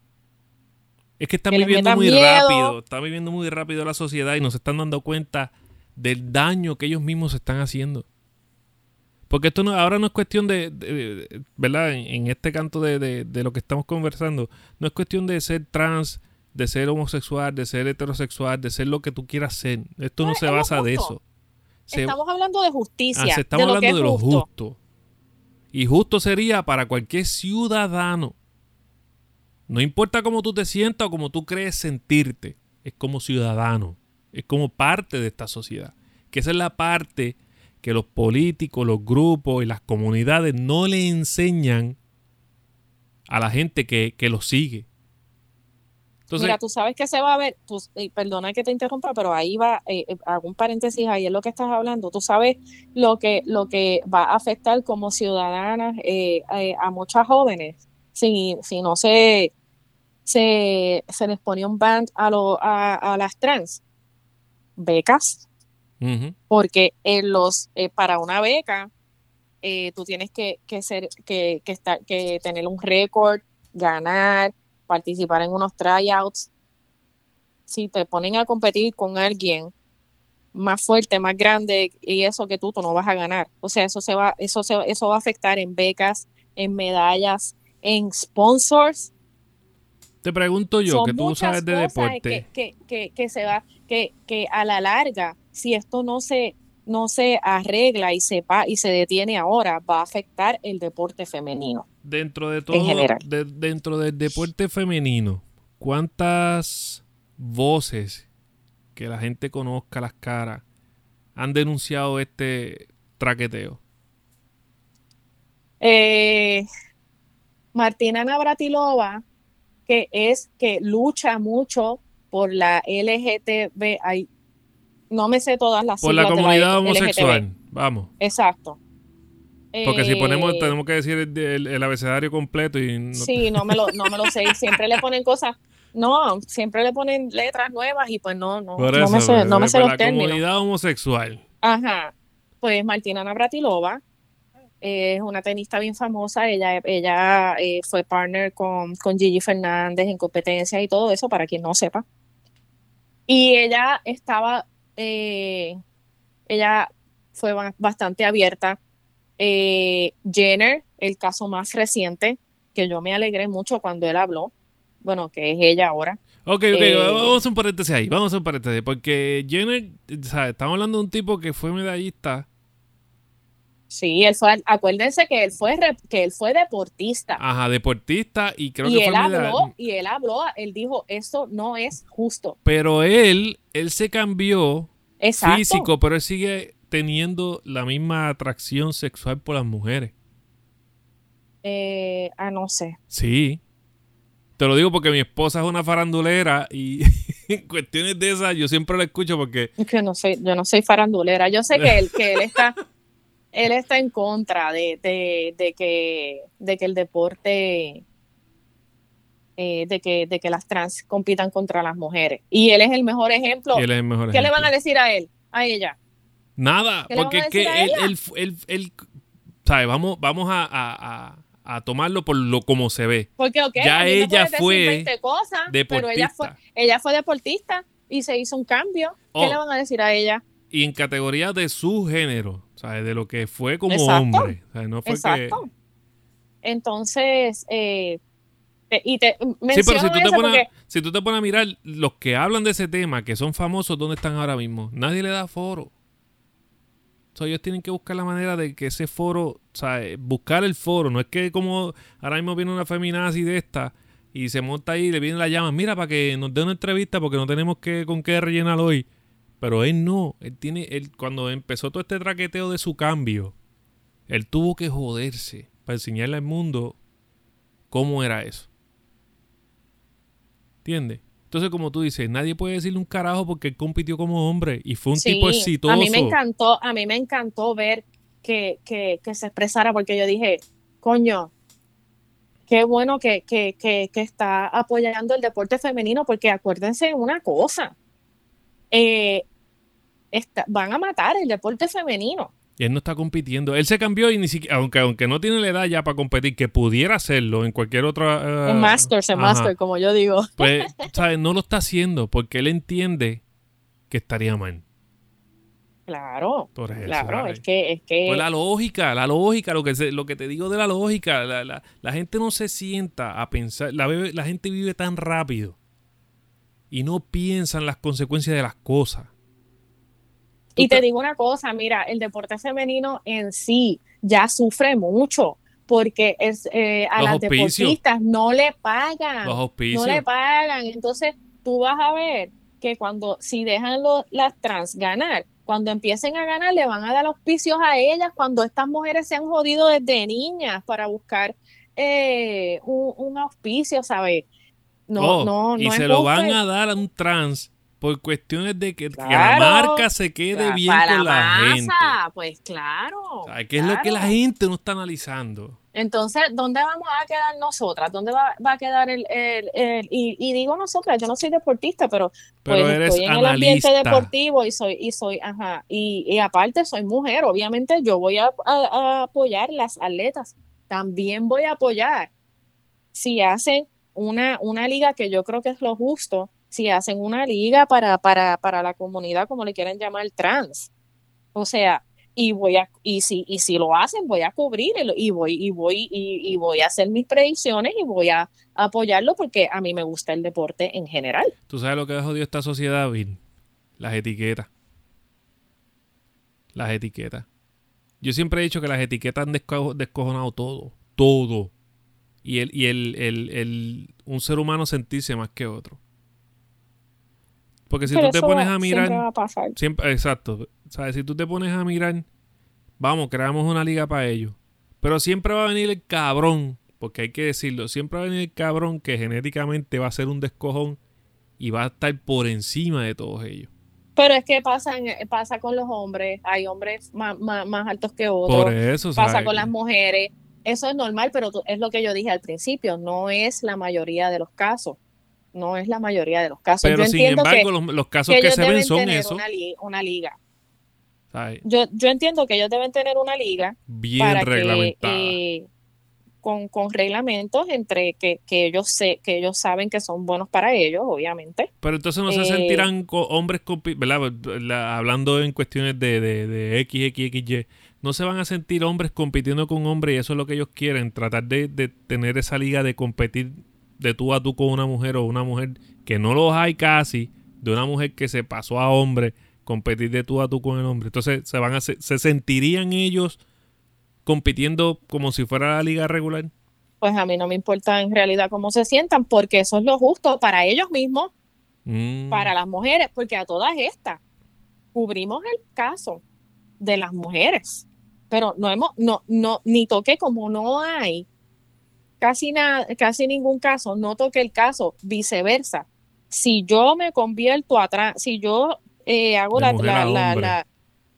Es que están Que viviendo muy miedo. rápido, están viviendo muy rápido la sociedad y no se están dando cuenta del daño que ellos mismos se están haciendo. Porque esto no, ahora no es cuestión de, de- de- ¿verdad? En, en este canto de, de- de lo que estamos conversando, no es cuestión de ser trans, de ser homosexual, de ser heterosexual, de ser lo que tú quieras ser. Esto no, No, se basa de justo. eso. Se- estamos hablando de justicia, ah, se estamos de lo que hablando es de lo justo. justo. Y justo sería para cualquier ciudadano. No importa cómo tú te sientas o cómo tú crees sentirte, es como ciudadano, es como parte de esta sociedad. Que esa es la parte que los políticos, los grupos y las comunidades no le enseñan a la gente que, que los sigue. Mira, tú sabes que se va a ver, tú- eh, perdona que te interrumpa, pero ahí va, eh, eh, hago un paréntesis ahí en lo que estás hablando. Tú sabes lo que, lo que va a afectar como ciudadanas eh, a muchas jóvenes si, si no se, se, se les pone un ban a, lo, a, a las trans. Becas, porque en los, eh, para una beca eh, tú tienes que, que ser, que, que, estar, que tener un récord, ganar, participar en unos tryouts, si te ponen a competir con alguien más fuerte, más grande y eso que tú, tú no vas a ganar. O sea, eso se va, eso se, eso va a afectar en becas, en medallas, en sponsors. Te pregunto yo, que tú sabes de deporte. Que, que, que, se va, que, que a la larga, si esto no se, no se arregla y se, y se detiene ahora, va a afectar el deporte femenino. Dentro de todo, dentro del deporte femenino, ¿cuántas voces que la gente conozca las caras han denunciado este traqueteo? Eh, Martina Navratilova, que es que lucha mucho por la LGTB, no me sé todas las Por la comunidad homosexual, vamos. Exacto. Porque si ponemos, eh, tenemos que decir el, abecedario completo y... No... Sí, no me, lo, no me lo sé. Siempre le ponen cosas... No, siempre le ponen letras nuevas y pues no, no, no me sé, no me sé los la comunidad homosexual. Ajá. Pues Martina Navratilova es una tenista bien famosa. Ella, ella eh, fue partner con, con Gigi Fernández en competencias y todo eso, para quien no sepa. Y ella estaba eh, ella fue bastante abierta. Eh, Jenner, el caso más reciente, que yo me alegré mucho cuando él habló, bueno, que es ella ahora. Ok, ok, eh, vamos a un paréntesis ahí, vamos a un paréntesis, porque Jenner, estamos hablando de un tipo que fue medallista. Sí, él fue, acuérdense que él fue que él fue deportista. Ajá, deportista y creo que él habló y él habló, él dijo, "Esto no es justo." Pero él él se cambió físico, pero él sigue teniendo la misma atracción sexual por las mujeres. Eh, ah, no sé. Sí. Te lo digo porque mi esposa es una farandulera y en cuestiones de esas yo siempre la escucho porque... que no soy, yo no soy farandulera. Yo sé que él, que él está... él está en contra de, que, de que el deporte eh, de, que, de que las trans compitan contra las mujeres. Y él es el mejor ejemplo. ¿Qué le van a decir a él? A ella. Nada, porque es que él, él, ¿sabes? Vamos, vamos a, tomarlo por lo como se ve. Porque, ya ella fue deportista. Pero ella fue, ella fue deportista y se hizo un cambio. ¿Qué oh. le van a decir a ella? Y en categoría de su género, ¿sabes? De lo que fue como hombre. No fue Exacto. Entonces, eh, y te sí, pero si tú te, pones, si tú te pones a mirar los que hablan de ese tema, que son famosos, ¿dónde están ahora mismo? Nadie le da foro. ellos tienen que buscar la manera de que ese foro, o sea, buscar el foro. No es que como ahora mismo viene una feminazi de esta y se monta ahí y le viene la llama, mira, para que nos dé una entrevista porque no tenemos que con qué rellenar hoy. Pero él no, él tiene, él, cuando empezó todo este traqueteo de su cambio, él tuvo que joderse para enseñarle al mundo cómo era eso. ¿Entiendes? Entonces, como tú dices, nadie puede decirle un carajo porque él compitió como hombre y fue un tipo exitoso. A mí me encantó, a mí me encantó ver que, se expresara porque yo dije, coño, qué bueno que, que, está apoyando el deporte femenino porque acuérdense una cosa, eh, van a matar el deporte femenino. Y él no está compitiendo. Él se cambió y ni siquiera, aunque, aunque no tiene la edad ya para competir, que pudiera hacerlo en cualquier otra. Uh, en Masters, en Master, como yo digo. Pues, ¿sabes? No lo está haciendo porque él entiende que estaría mal. Claro, claro, es que, es que... Pues la lógica, la lógica, lo que, lo que te digo de la lógica, la, la, la gente no se sienta a pensar, la, la gente vive tan rápido y no piensa en las consecuencias de las cosas. Y te digo una cosa, mira, el deporte femenino en sí ya sufre mucho porque es, eh, a las deportistas no le pagan. no le pagan. Entonces tú vas a ver que cuando, si dejan las trans ganar, cuando empiecen a ganar, le van a dar auspicios a ellas cuando estas mujeres se han jodido desde niñas para buscar eh, un, auspicio, ¿sabes? No, oh, no, no. Y se lo van a dar a un trans por cuestiones de que, la marca se quede bien con la, gente. Pues claro. ¿Qué es lo que la gente no está analizando? Entonces, ¿dónde vamos a quedar nosotras? ¿Dónde va, a quedar el... y, digo nosotras, yo no soy deportista, pero, pues estoy en el ambiente deportivo y soy, y soy, ajá, y, aparte soy mujer, obviamente yo voy a, a apoyar las atletas, también voy a apoyar si hacen una, una liga que yo creo que es lo justo, si hacen una liga para, para, para la comunidad, como le quieren llamar, trans. O sea, y voy a, y si, y si lo hacen, voy a cubrir y voy, y voy, y, voy a hacer mis predicciones y voy a apoyarlo porque a mí me gusta el deporte en general. ¿Tú sabes lo que ha jodido esta sociedad, Bill? Las etiquetas. Las etiquetas. Yo siempre he dicho que las etiquetas han descojonado todo. Todo. Y, el, y el, el, un ser humano sentirse más que otro. Porque si tú te pones a mirar. Siempre va a pasar. Siempre, exacto. ¿Sabes? Si tú te pones a mirar, vamos, creamos una liga para ellos. Pero siempre va a venir el cabrón, porque hay que decirlo, siempre va a venir el cabrón que genéticamente va a ser un descojón y va a estar por encima de todos ellos. Pero es que pasa, pasa con los hombres, hay hombres más, altos que otros. Por eso, Pasa con las mujeres. Eso es normal, pero es lo que yo dije al principio, no es la mayoría de los casos. No es la mayoría de los casos. Pero sin embargo, los, casos que, se ven son eso. una liga yo, yo entiendo que ellos deben tener una liga bien reglamentada. Eh, con, con, reglamentos entre que, que, ellos sé, que ellos saben que son buenos para ellos, obviamente. Pero entonces no se eh, sentirán hombres, ¿verdad? hablando en cuestiones de, de, de X, X, X, Y, no se van a sentir hombres compitiendo con hombres y eso es lo que ellos quieren, tratar de, de tener esa liga de competir de tú a tú con una mujer o una mujer que no los hay casi, de una mujer que se pasó a hombre competir de tú a tú con el hombre. Entonces, ¿se, van a, se, sentirían ellos compitiendo como si fuera la liga regular? Pues a mí no me importa en realidad cómo se sientan, porque eso es lo justo para ellos mismos, mm. para las mujeres, porque a todas estas cubrimos el caso de las mujeres, pero no hemos, no, no, ni toqué como no hay casi nada, casi ningún caso, no toqué el caso, viceversa. Si yo me convierto atrás, si yo eh, hago la, la,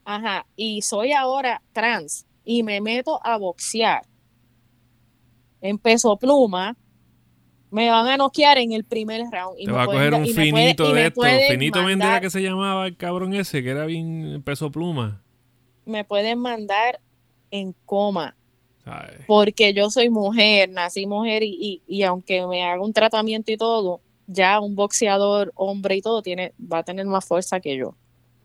ajá, y soy ahora trans y me meto a boxear en peso pluma, me van a noquear en el primer round. Y Te va a coger un finito de esto. Finito Mendera que se llamaba el cabrón ese, que era bien peso pluma. Me pueden mandar en coma. Porque yo soy mujer, nací mujer y, y, aunque me haga un tratamiento y todo, ya un boxeador, hombre y todo, tiene, va a tener más fuerza que yo.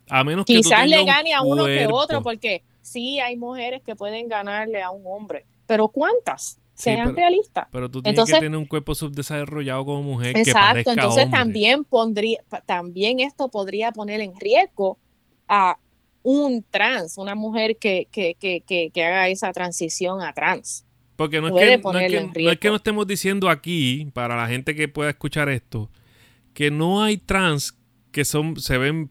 A menos que Quizás le gane a uno que otro, porque sí hay mujeres que pueden ganarle a un hombre, pero ¿cuántas? Sean realistas. Pero tú tienes que tener un cuerpo subdesarrollado como mujer. Exacto, entonces hombre. también pondría, también esto podría poner en riesgo a un trans, una mujer que, que, que, que haga esa transición a trans. Porque no es, que, no, es que, no, estemos diciendo aquí, para la gente que pueda escuchar esto, que no hay trans que son se ven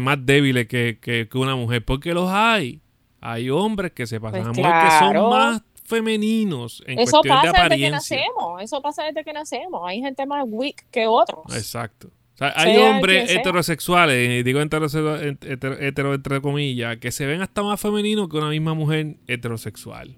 más débiles que, una mujer, porque los hay. Hay hombres que se pasan pues a que son más femeninos en eso cuestión pasa de apariencia. Desde que nacemos, eso pasa desde que nacemos. Hay gente más weak que otros. Exacto. Hay hombres heterosexuales, digo hetero, hetero, entre comillas, que se ven hasta más femeninos que una misma mujer heterosexual.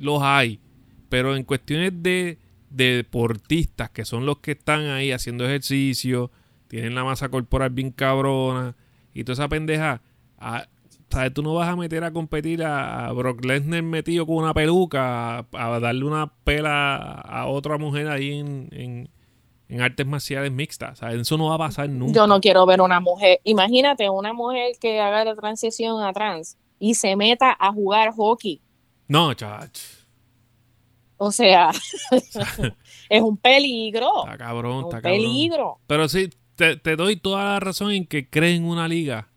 Los hay. Pero en cuestiones de, deportistas, que son los que están ahí haciendo ejercicio, tienen la masa corporal bien cabrona y toda esa pendeja. A, ¿Sabes? Tú no vas a meter a competir a, Brock Lesnar metido con una peluca, a, darle una pela a otra mujer ahí en, en, artes marciales mixtas. ¿sabes? Eso no va a pasar nunca. Yo no quiero ver una mujer. Imagínate una mujer que haga la transición a trans y se meta a jugar hockey no, chach. O sea, es un peligro. Está cabrón, está un peligro. Pero sí, te, doy toda la razón en que creen una liga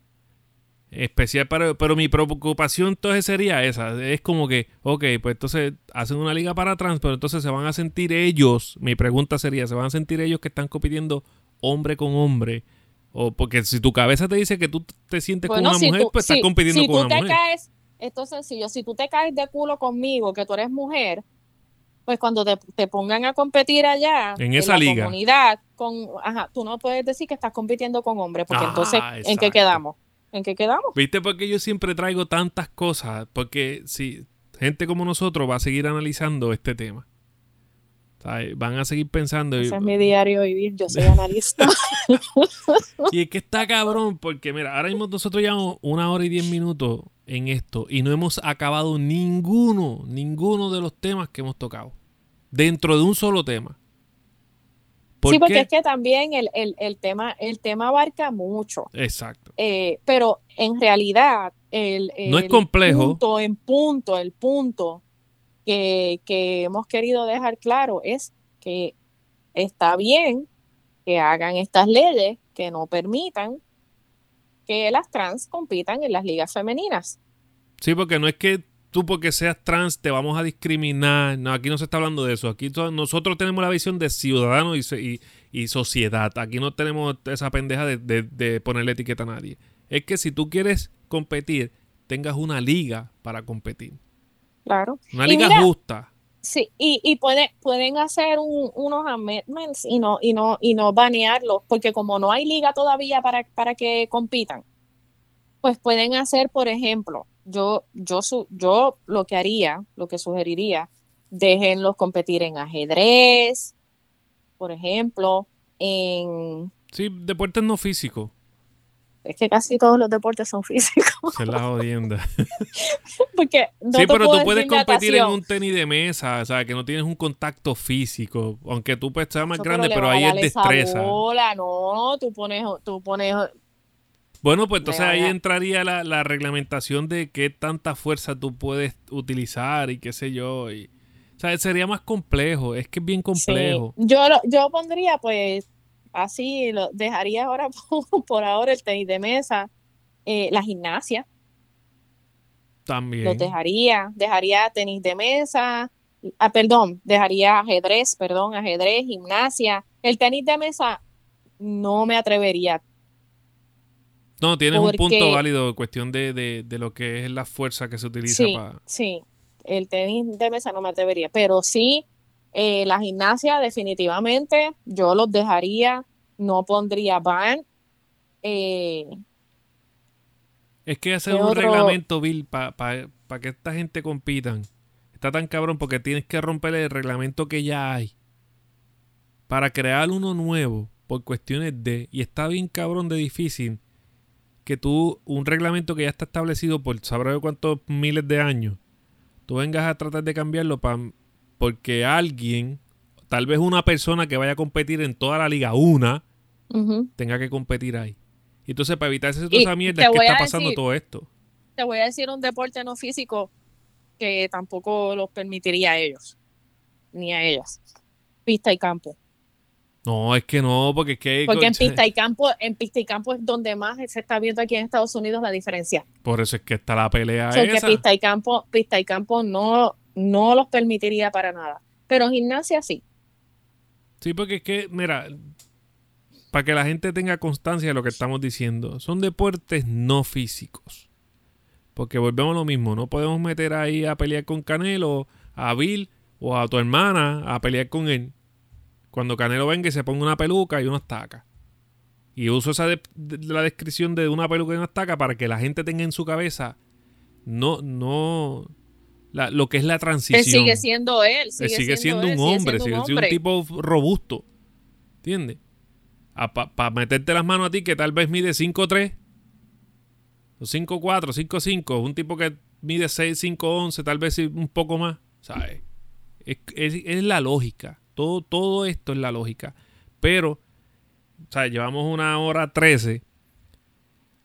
especial para pero mi preocupación entonces sería esa es como que ok pues entonces hacen una liga para trans pero entonces se van a sentir ellos mi pregunta sería se van a sentir ellos que están compitiendo hombre con hombre o porque si tu cabeza te dice que tú te sientes con una mujer pues estás compitiendo con una mujer esto es sencillo. Si tú te caes de culo conmigo, que tú eres mujer, pues cuando te, pongan a competir allá en esa la liga. comunidad, con, ajá, tú no puedes decir que estás compitiendo con hombres, porque entonces, ¿en qué quedamos? ¿En qué quedamos? ¿Viste por qué yo siempre traigo tantas cosas? Porque si gente como nosotros va a seguir analizando este tema. Van a seguir pensando. Ese es mi diario vivir, yo soy analista. y es que está cabrón, porque mira, ahora mismo nosotros llevamos una hora y diez minutos en esto y no hemos acabado ninguno, ninguno de los temas que hemos tocado. dentro de un solo tema. Sí, porque es que también el, tema, el tema abarca mucho. Exacto. Eh, pero en realidad, el, no es complejo. Punto en punto, el punto que, que hemos querido dejar claro es que está bien que hagan estas leyes que no permitan que las trans compitan en las ligas femeninas. Sí, porque no es que tú porque seas trans te vamos a discriminar. No, aquí no se está hablando de eso. Aquí nosotros tenemos la visión de ciudadano y, y, sociedad. Aquí no tenemos esa pendeja de, de, ponerle etiqueta a nadie. Es que si tú quieres competir, tengas una liga para competir. Claro. Una liga justa. Sí, y, y pueden hacer unos amendments y no, y no, y no banearlos, porque como no hay liga todavía para, para que compitan, pues pueden hacer, por ejemplo, yo, yo, yo lo que haría, lo que sugeriría, déjenlos competir en ajedrez, por ejemplo, en... Sí, deportes no físicos. Es que casi todos los deportes son físicos. Se la jodienda. Porque sí, pero tú puedes competir en un tenis de mesa, o sea, que no tienes un contacto físico, aunque tú pues, seas más grande, pero, ahí es destreza. Bola, no, tú pones, tú pones bueno, pues entonces ahí entraría la, la, reglamentación de qué tanta fuerza tú puedes utilizar y qué sé yo. Y, o sea, sería más complejo, es que es bien complejo. Yo, yo pondría pues así, lo dejaría ahora por, ahora el tenis de mesa, eh, la gimnasia. También. Lo dejaría, dejaría tenis de mesa, ah, perdón, dejaría ajedrez, perdón, ajedrez, gimnasia. El tenis de mesa no me atrevería no, tienes un punto válido en cuestión de, de, lo que es la fuerza que se utiliza sí, para... Sí, el tenis de mesa no me atrevería, pero sí, eh, la gimnasia definitivamente yo los dejaría, no pondría ban. Eh, es que hacer un reglamento, Bill, para que esta gente compitan, está tan cabrón porque tienes que romper el reglamento que ya hay para crear uno nuevo por cuestiones de... Y está bien cabrón de difícil que tú, un reglamento que ya está establecido por sabrá de cuántos miles de años, tú vengas a tratar de cambiarlo para porque alguien, tal vez una persona que vaya a competir en toda la liga, una, tenga que competir ahí. Y entonces, para evitarse toda esa mierda, es que está pasando todo esto. Te voy a decir un deporte no físico que tampoco los permitiría a ellos, ni a ellas. Pista y campo. No, es que no, porque es que... Porque en pista y campo, en pista y campo es donde más se está viendo aquí en Estados Unidos la diferencia. Por eso es que está la pelea Porque pista y campo, pista y campo no, no los permitiría para nada. Pero gimnasia sí. Sí, porque es que, mira, para que la gente tenga constancia de lo que estamos diciendo, son deportes no físicos. Porque volvemos a lo mismo, no podemos meter ahí a pelear con Canelo, a Bill o a tu hermana a pelear con él cuando Canelo venga y se ponga una peluca y una estaca. Y uso esa la descripción de una peluca y una estaca para que la gente tenga en su cabeza no, no, lo que es la transición. Él sigue siendo él. Sigue, siendo, un hombre, sigue siendo un, tipo robusto. ¿Entiendes? Para meterte las manos a ti que tal vez mide 5'3 o 5'4, 5'5, un tipo que mide 6, 5, 11, tal vez un poco más, ¿sabes? es la lógica. Todo, esto es la lógica. Pero, o sea, llevamos una hora trece.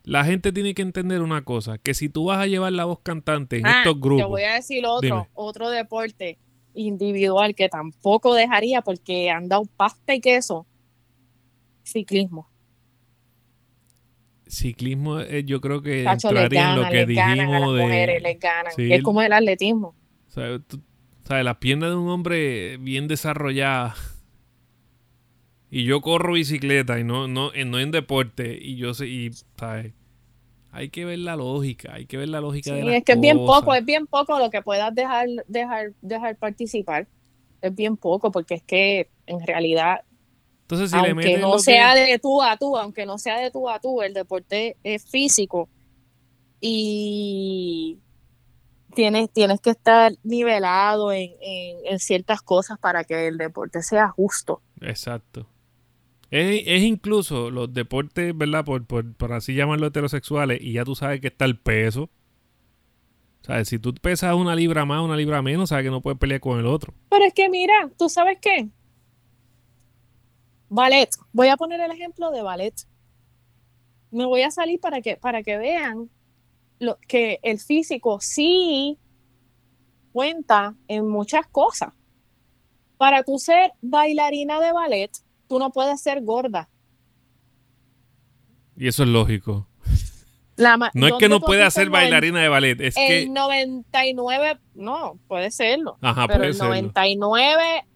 La gente tiene que entender una cosa, que si tú vas a llevar la voz cantante en ah, estos grupos... Te voy a decir otro, otro deporte individual que tampoco dejaría porque han dado pasta y queso. Ciclismo. Ciclismo, eh, yo creo que entraría en lo que dijimos de... es como el atletismo. O sea, o sea, las piernas de un hombre bien desarrolladas. Y yo corro bicicleta y no, no, no en deporte. Y yo sé, y, ¿sabes? Hay que ver la lógica, hay que ver la lógica de las es que es bien poco, es bien poco lo que puedas dejar, dejar, dejar participar. Es bien poco, porque es que en realidad entonces, si aunque no sea de tú a tú, aunque no sea de tú a tú, el deporte es físico y tienes, tienes que estar nivelado en, ciertas cosas para que el deporte sea justo. Exacto. Es, incluso los deportes, ¿verdad? Por, por, así llamarlo heterosexuales, y ya tú sabes que está el peso. O sea, si tú pesas una libra más, una libra menos, sabes que no puedes pelear con el otro. Pero es que mira, ¿tú sabes qué? Ballet. Voy a poner el ejemplo de ballet. Me voy a salir para que, para que vean lo, que el físico sí cuenta en muchas cosas. Para tú ser bailarina de ballet, tú no puedes ser gorda. Y eso es lógico. La No es que ¿dónde no pueda ser bailarina de ballet, es El que... 99, no, puede serlo. Ajá, pero puede el serlo.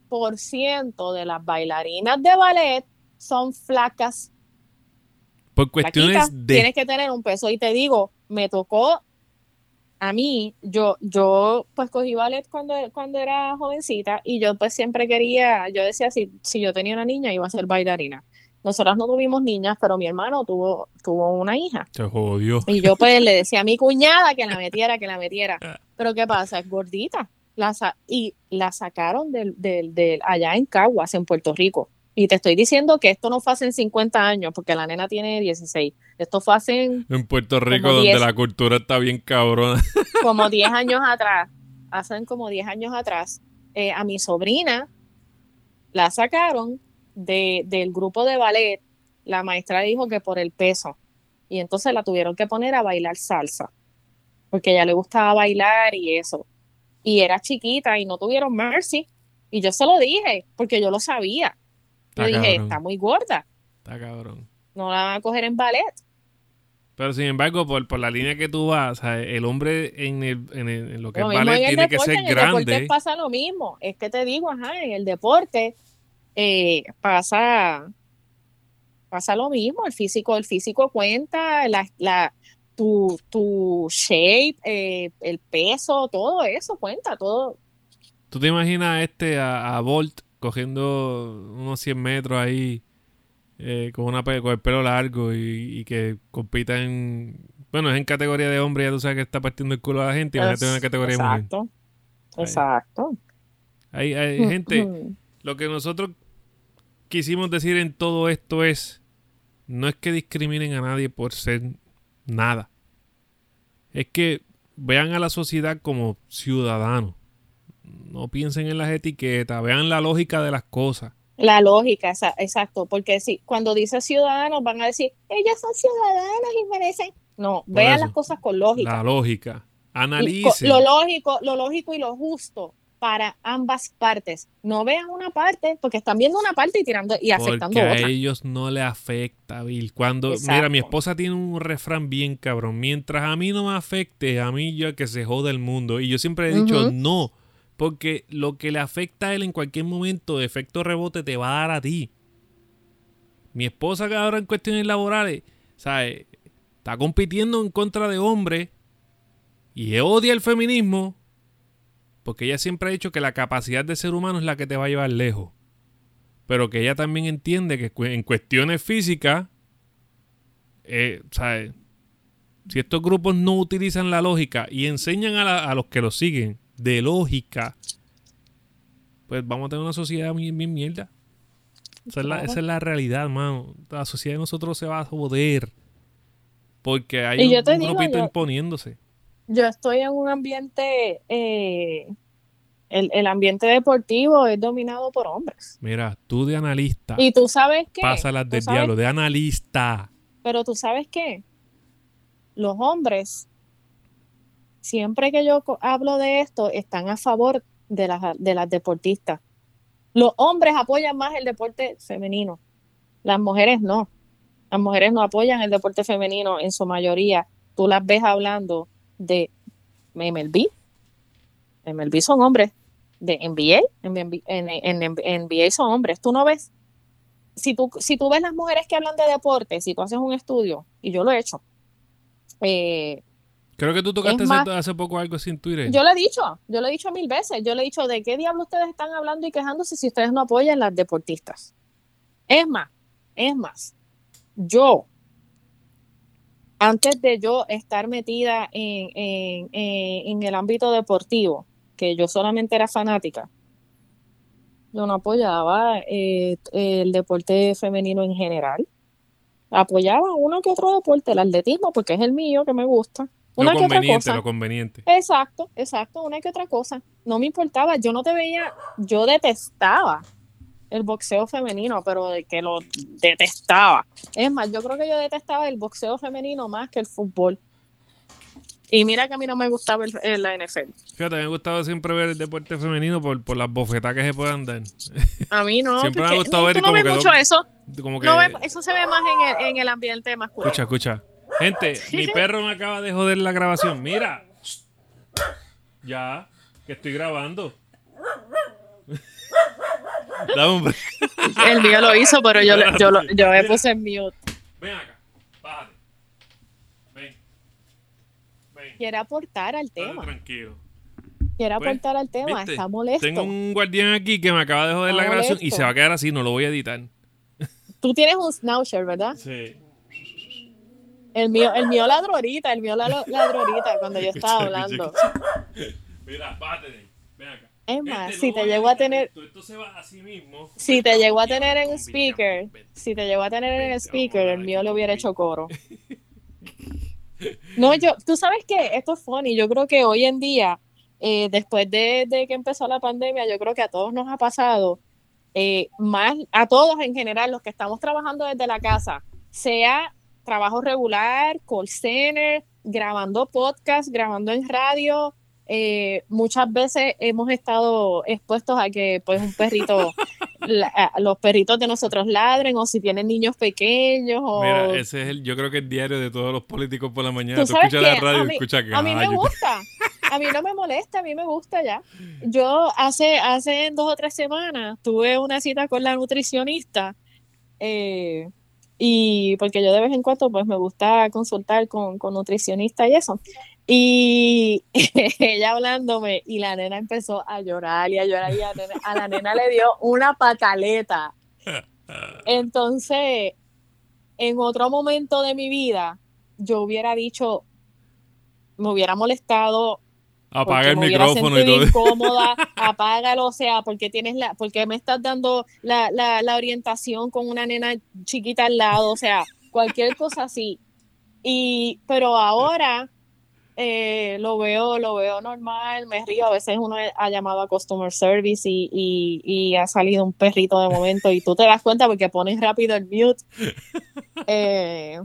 99% de las bailarinas de ballet son flacas. Por cuestiones flaquitas. de... Tienes que tener un peso. Y te digo, me tocó a mí, yo, yo pues cogí ballet cuando, cuando era jovencita y yo pues siempre quería, yo decía, si, si yo tenía una niña iba a ser bailarina. Nosotras no tuvimos niñas, pero mi hermano tuvo, tuvo una hija. Se jodió. Y yo pues le decía a mi cuñada que la metiera, que la metiera. Pero ¿qué pasa? Es gordita. La sa- y la sacaron del, del, del- allá en Caguas, en Puerto Rico. Y te estoy diciendo que esto no fue hace en 50 años, porque la nena tiene 16. Esto fue hace en En Puerto Rico, donde 10. la cultura está bien cabrona. como 10 años atrás. Hacen como 10 años atrás. eh, a mi sobrina la sacaron de, del grupo de ballet. La maestra dijo que por el peso. Y entonces la tuvieron que poner a bailar salsa. Porque ella le gustaba bailar y eso. Y era chiquita y no tuvieron mercy. Y yo se lo dije, porque yo lo sabía. Yo dije, cabrón. está muy gorda. Está cabrón. No la van a coger en ballet. Pero sin embargo, por, por la línea que tú vas, o sea, el hombre en, el, en, el- en lo que Lo es ballet tiene que ser en el deporte pasa lo mismo. Es que te digo, ajá, en el deporte eh, pasa, pasa lo mismo. El físico, el físico cuenta, la, la, tu, tu shape, eh, el peso, todo eso cuenta, todo. ¿Tú te imaginas este a, a Bolt cogiendo unos 100 metros ahí eh, con, una, con el pelo largo y, y que compita en... Bueno, es en categoría de hombre, ya tú sabes que está partiendo el culo a la gente. Imagínate en una categoría de mujer. Exacto, Ahí. exacto. Hay, hay gente... Lo que nosotros quisimos decir en todo esto es, no es que discriminen a nadie por ser nada. Es que vean a la sociedad como ciudadanos. No piensen en las etiquetas, vean la lógica de las cosas. La lógica, esa- exacto, porque si cuando dice ciudadanos van a decir, ellos son ciudadanos y merecen. No, vean eso. las cosas con lógica. La lógica. Analicen. Lo lógico, lo lógico y lo justo para ambas partes. No vean una parte, porque están viendo una parte y tirando y afectando Porque a otra. ellos no le afecta, Bill. Cuando, Exacto. mira, mi esposa tiene un refrán bien cabrón. Mientras a mí no me afecte, a mí yo que se joda el mundo. Y yo siempre he dicho no. Porque lo que le afecta a él en cualquier momento, de efecto rebote, te va a dar a ti. Mi esposa que ahora en cuestiones laborales, ¿sabes? Está compitiendo en contra de hombres y odia el feminismo porque ella siempre ha dicho que la capacidad de ser humano es la que te va a llevar lejos. Pero que ella también entiende que en cuestiones físicas, eh, ¿sabes? Si estos grupos no utilizan la lógica y enseñan a, a los que los siguen de lógica, pues vamos a tener una sociedad bien, bien mierda. Esa es, la, Claro. esa es la realidad, hermano. La sociedad de nosotros se va a joder. Porque hay un, un digo, grupito yo- imponiéndose. Yo estoy en un ambiente, eh, el, el ambiente deportivo es dominado por hombres. Mira, tú de analista, Y tú sabes qué, pasa las Tú del diablo, de analista. pero tú sabes qué, los hombres, siempre que yo hablo de esto, están a favor de las, de las deportistas. Los hombres apoyan más el deporte femenino, las mujeres no. Las mujeres no apoyan el deporte femenino en su mayoría. Tú las ves hablando de MLB. MLB son hombres. De NBA, en NBA son hombres. Tú no ves. Si tú, si tú ves las mujeres que hablan de deporte, si tú haces un estudio, y yo lo he hecho, eh, Creo que tú tocaste hace, más- hace poco algo sin Twitter. yo lo he dicho, yo lo he dicho mil veces. Yo le he dicho de qué diablos ustedes están hablando y quejándose si ustedes no apoyan las deportistas. Es más, es más, yo, antes de yo estar metida en, en- en- en el ámbito deportivo, que yo solamente era fanática, yo no apoyaba eh, el deporte femenino en general. Apoyaba uno que otro deporte, el atletismo, porque es el mío que me gusta, Una lo que otra conveniente, cosa. lo conveniente. Exacto, exacto, una que otra cosa. No me importaba, yo no te veía, yo detestaba el boxeo femenino, pero de que lo detestaba. Es más, yo creo que yo detestaba el boxeo femenino más que el fútbol. Y mira que a mí no me gustaba el, el- la NFL. Fíjate, me ha gustado siempre ver el deporte femenino por, por las bofetadas que se puedan dar. A mí no. Siempre me ha gustado no, ver no como ves que mucho eso. Como que. No ves- eso se ve más en el, en el ambiente masculino. Escucha, escucha. Gente, mi perro me acaba de joder la grabación. Mira. Ya, que estoy grabando. Dame un. El mío lo hizo, pero yo, lo- yo, lo- yo me puse en mute. Ven acá, bájate. Ven. Ven. Quiere aportar al tema. tranquilo. Quiere Pues, aportar al tema. ¿viste? Está molesto. Tengo un guardián aquí que me acaba de joder Está la grabación y molesto. se va a quedar así, no lo voy a editar. Tú tienes un Schnauzer, ¿verdad? Sí. El mío, el mío ladró ahorita, el mío la- ladró ahorita cuando yo estaba hablando. Mira, bájate. Ven acá. Es más, Gente, si te llegó a tener, Esto, esto se va así mismo. si te llegó a tener en speaker, si te llegó a tener en speaker, a el mío le hubiera hecho coro. No, yo, tú sabes que esto es funny. Yo creo que hoy en día, eh, después de, de que empezó la pandemia, yo creo que a todos nos ha pasado, eh, más a todos en general, los que estamos trabajando desde la casa, sea trabajo regular, call center, grabando podcast, grabando en radio. eh, muchas veces hemos estado expuestos a que pues un perrito, la- los perritos de nosotros ladren o si tienen niños pequeños o Mira, ese es el, yo creo que el diario de todos los políticos por la mañana. Tú Tú, escuchas la que radio a mí- escuchas que A mí me "Ay, gusta. A mí no me molesta, a mí me gusta ya. Yo hace, hace dos o tres semanas tuve una cita con la nutricionista eh, y porque yo de vez en cuando pues me gusta consultar con, con nutricionistas y eso. Y ella hablándome y la nena empezó a llorar y a llorar y a, nena- a la nena le dio una pataleta. Entonces, en otro momento de mi vida, yo hubiera dicho, me hubiera molestado, Apaga el micrófono y todo. incómoda, apágalo, o sea, porque tienes la, porque me estás dando la, la, la orientación con una nena chiquita al lado, o sea, cualquier cosa así. Y, pero ahora eh, lo veo, lo veo normal, me río, a veces uno ha llamado a customer service y, y, y ha salido un perrito de momento y tú te das cuenta porque pones rápido el mute. Eh,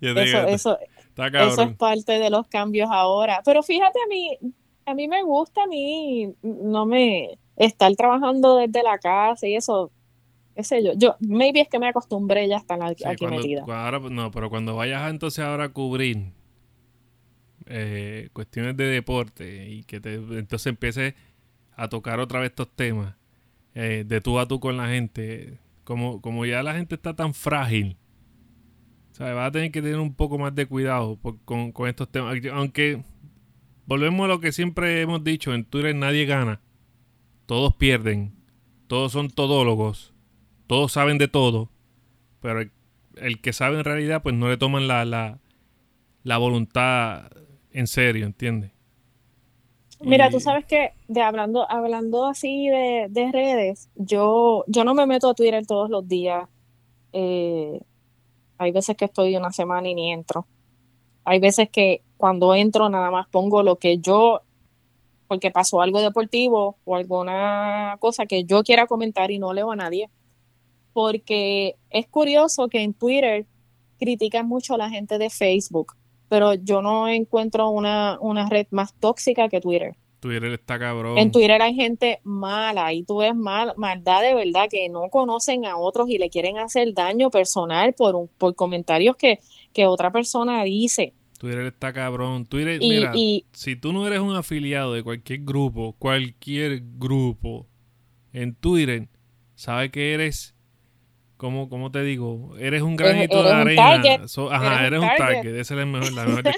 eso, eso, eso es parte de los cambios ahora. Pero fíjate, a mí, a mí me gusta, a mí no me estar trabajando desde la casa y eso, qué sé yo. Yo, maybe es que me acostumbré ya a estar aquí, Sí, aquí cuando- metida. ahora, no, pero cuando vayas entonces ahora a cubrir eh, cuestiones de deporte y que te, entonces empieces a tocar otra vez estos temas eh, de tú a tú con la gente, como, como ya la gente está tan frágil, ¿sabes? vas a tener que tener un poco más de cuidado por- con, con estos temas. Aunque volvemos a lo que siempre hemos dicho, en Twitter nadie gana, todos pierden, todos son todólogos, todos saben de todo, pero el, el que sabe en realidad pues no le toman la, la, la voluntad en serio, ¿entiendes? Mira, tú sabes que de hablando, hablando así de, de redes, yo, yo no me meto a Twitter todos los días. Eh, hay veces que estoy una semana y ni entro. Hay veces que cuando entro nada más pongo lo que yo, porque pasó algo deportivo o alguna cosa que yo quiera comentar y no leo a nadie. Porque es curioso que en Twitter critican mucho a la gente de Facebook, pero yo no encuentro una, una red más tóxica que Twitter. Twitter está cabrón. En Twitter hay gente mala y tú ves mal, maldad de verdad que no conocen a otros y le quieren hacer daño personal por, un, por comentarios que, que otra persona dice. Twitter está cabrón. Twitter, Y, mira, y si tú no eres un afiliado de cualquier grupo, cualquier grupo en Twitter, sabes que eres, como, como te digo, eres un granito eres de un arena. So- ajá, Eres eres un target. Esa es la mejor, la mejor.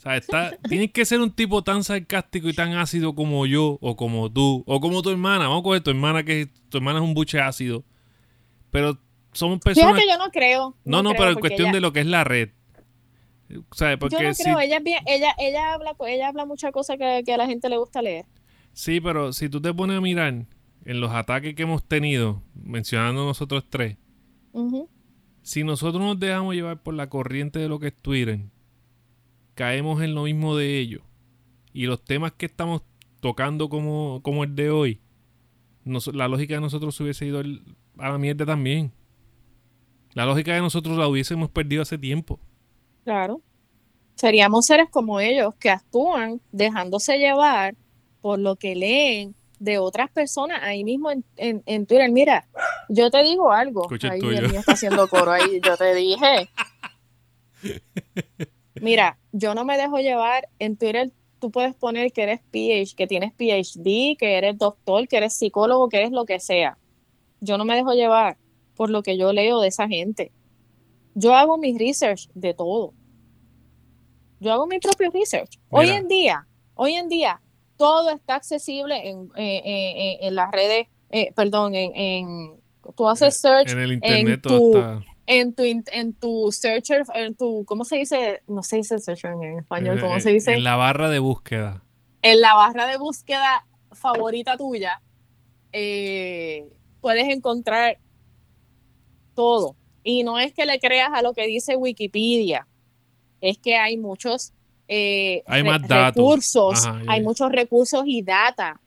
O sea, está, tienes que ser un tipo tan sarcástico y tan ácido como yo, o como tú, o como tu hermana. Vamos a coger tu hermana, que tu hermana es un buche ácido. Pero somos personas. fíjate, yo no creo. No, no, creo, pero en cuestión ella- de lo que es la red. ¿Sabes? Porque yo no si- creo, ella es bien, ella, ella habla, ella habla muchas cosas que, que a la gente le gusta leer. Sí, pero si tú te pones a mirar en los ataques que hemos tenido, mencionando nosotros tres, Si nosotros nos dejamos llevar por la corriente de lo que es Twitter, caemos en lo mismo de ellos. Y los temas que estamos tocando como, como el de hoy, la lógica de nosotros hubiese ido a la mierda también. La lógica de nosotros la hubiésemos perdido hace tiempo. Claro. Seríamos seres como ellos que actúan dejándose llevar por lo que leen de otras personas ahí mismo en, en, Twitter. Mira, yo te digo algo. ahí el mío está haciendo coro ahí. Yo te dije. Mira, yo no me dejo llevar en Twitter. Tú puedes poner que eres PhD, que tienes PhD, que eres doctor, que eres psicólogo, que eres lo que sea. Yo no me dejo llevar por lo que yo leo de esa gente. Yo hago mi research de todo. Yo hago mi propio research. Hoy en día, hoy en día, todo está accesible en, eh, eh, en las redes, eh, perdón, en, tú haces search en el internet tu, en tu en tu searcher, en tu, ¿cómo se dice? No se dice searcher en español, ¿cómo se dice? En la barra de búsqueda. En la barra de búsqueda favorita tuya, puedes encontrar todo. Y no es que le creas a lo que dice Wikipedia, es que hay muchos eh, hay más recursos, hay muchos recursos y data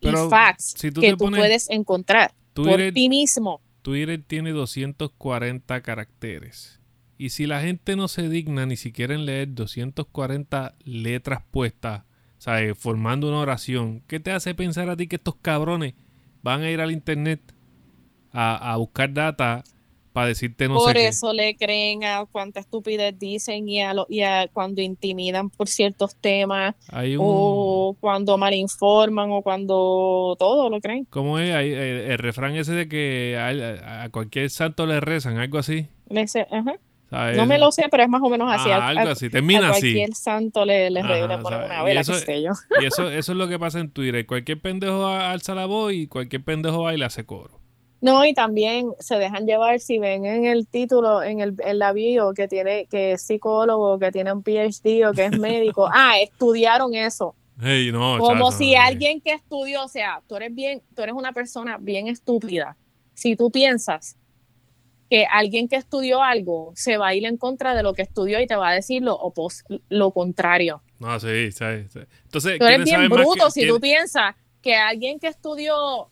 y facts que tú puedes encontrar por ti mismo. Twitter tiene 240 caracteres. Y si la gente no se digna ni siquiera en leer 240 letras puestas, ¿sabes? Formando una oración, ¿qué te hace pensar a ti que estos cabrones van a ir al internet a, a buscar data para decirte no por eso le creen a cuánta estupidez dicen y a, lo, y a cuando intimidan por ciertos temas o cuando malinforman o cuando todo lo creen. ¿Cómo es el, refrán ese de que a, cualquier santo le rezan, algo así? No me lo sé, pero es más o menos así. Ah, algo así, termina así. Cualquier santo le, le, una vela, y eso, Y eso, eso es lo que pasa en Twitter. Cualquier pendejo alza la voz y cualquier pendejo va y le hace coro. No, y también se dejan llevar si ven en el título, en el en la bio que tiene que es psicólogo, que tiene un PhD o que es médico. ah, estudiaron eso. Como si alguien que estudió, o sea, tú eres bien, tú eres una persona bien estúpida. Si tú piensas que alguien que estudió algo se va a ir en contra de lo que estudió y te va a decir lo, lo contrario. No, sí, sí, Entonces, tú eres bien bruto si tú piensas que alguien que estudió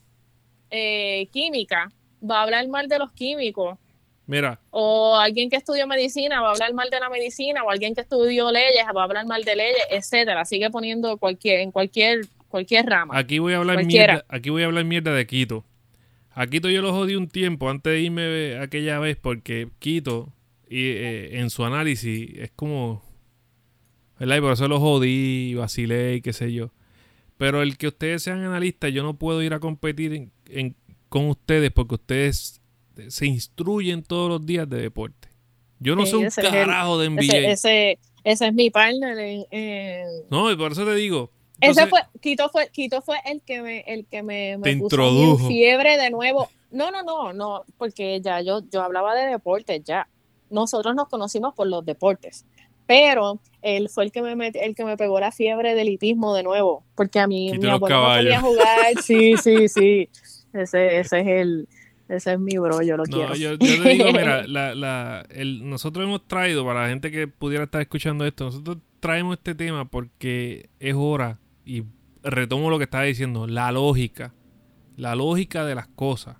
eh, química va a hablar mal de los químicos. Mira. O alguien que estudió medicina va a hablar mal de la medicina, o alguien que estudió leyes va a hablar mal de leyes, etcétera. Sigue poniendo cualquier, en cualquier, cualquier rama. Aquí voy a hablar mierda, aquí voy a hablar mierda de Quito. A Quito yo lo jodí un tiempo antes de irme aquella vez porque Quito y, eh, en su análisis es como ¿verdad? Y por eso lo jodí, vacilé y qué sé yo. Pero el que ustedes sean analistas, yo no puedo ir a competir con ustedes porque ustedes se instruyen todos los días de deporte. Yo no soy un carajo de NBA. Ese, ese, es mi partner. No, y por eso te digo. ese fue, Quito fue, Quito fue el que me, el que me, me puso fiebre de nuevo. No, no, no, no, porque ya yo, yo hablaba de deportes ya. Nosotros nos conocimos por los deportes pero él fue el que me el que me pegó la fiebre del hipismo de nuevo, porque a mí mi abuelo no podía jugar, sí, sí, sí, ese, ese es el, ese es mi bro, yo lo quiero. Yo, yo, te digo, mira, la, la, el, nosotros hemos traído, para la gente que pudiera estar escuchando esto, nosotros traemos este tema porque es hora, y retomo lo que estaba diciendo, la lógica, la lógica de las cosas.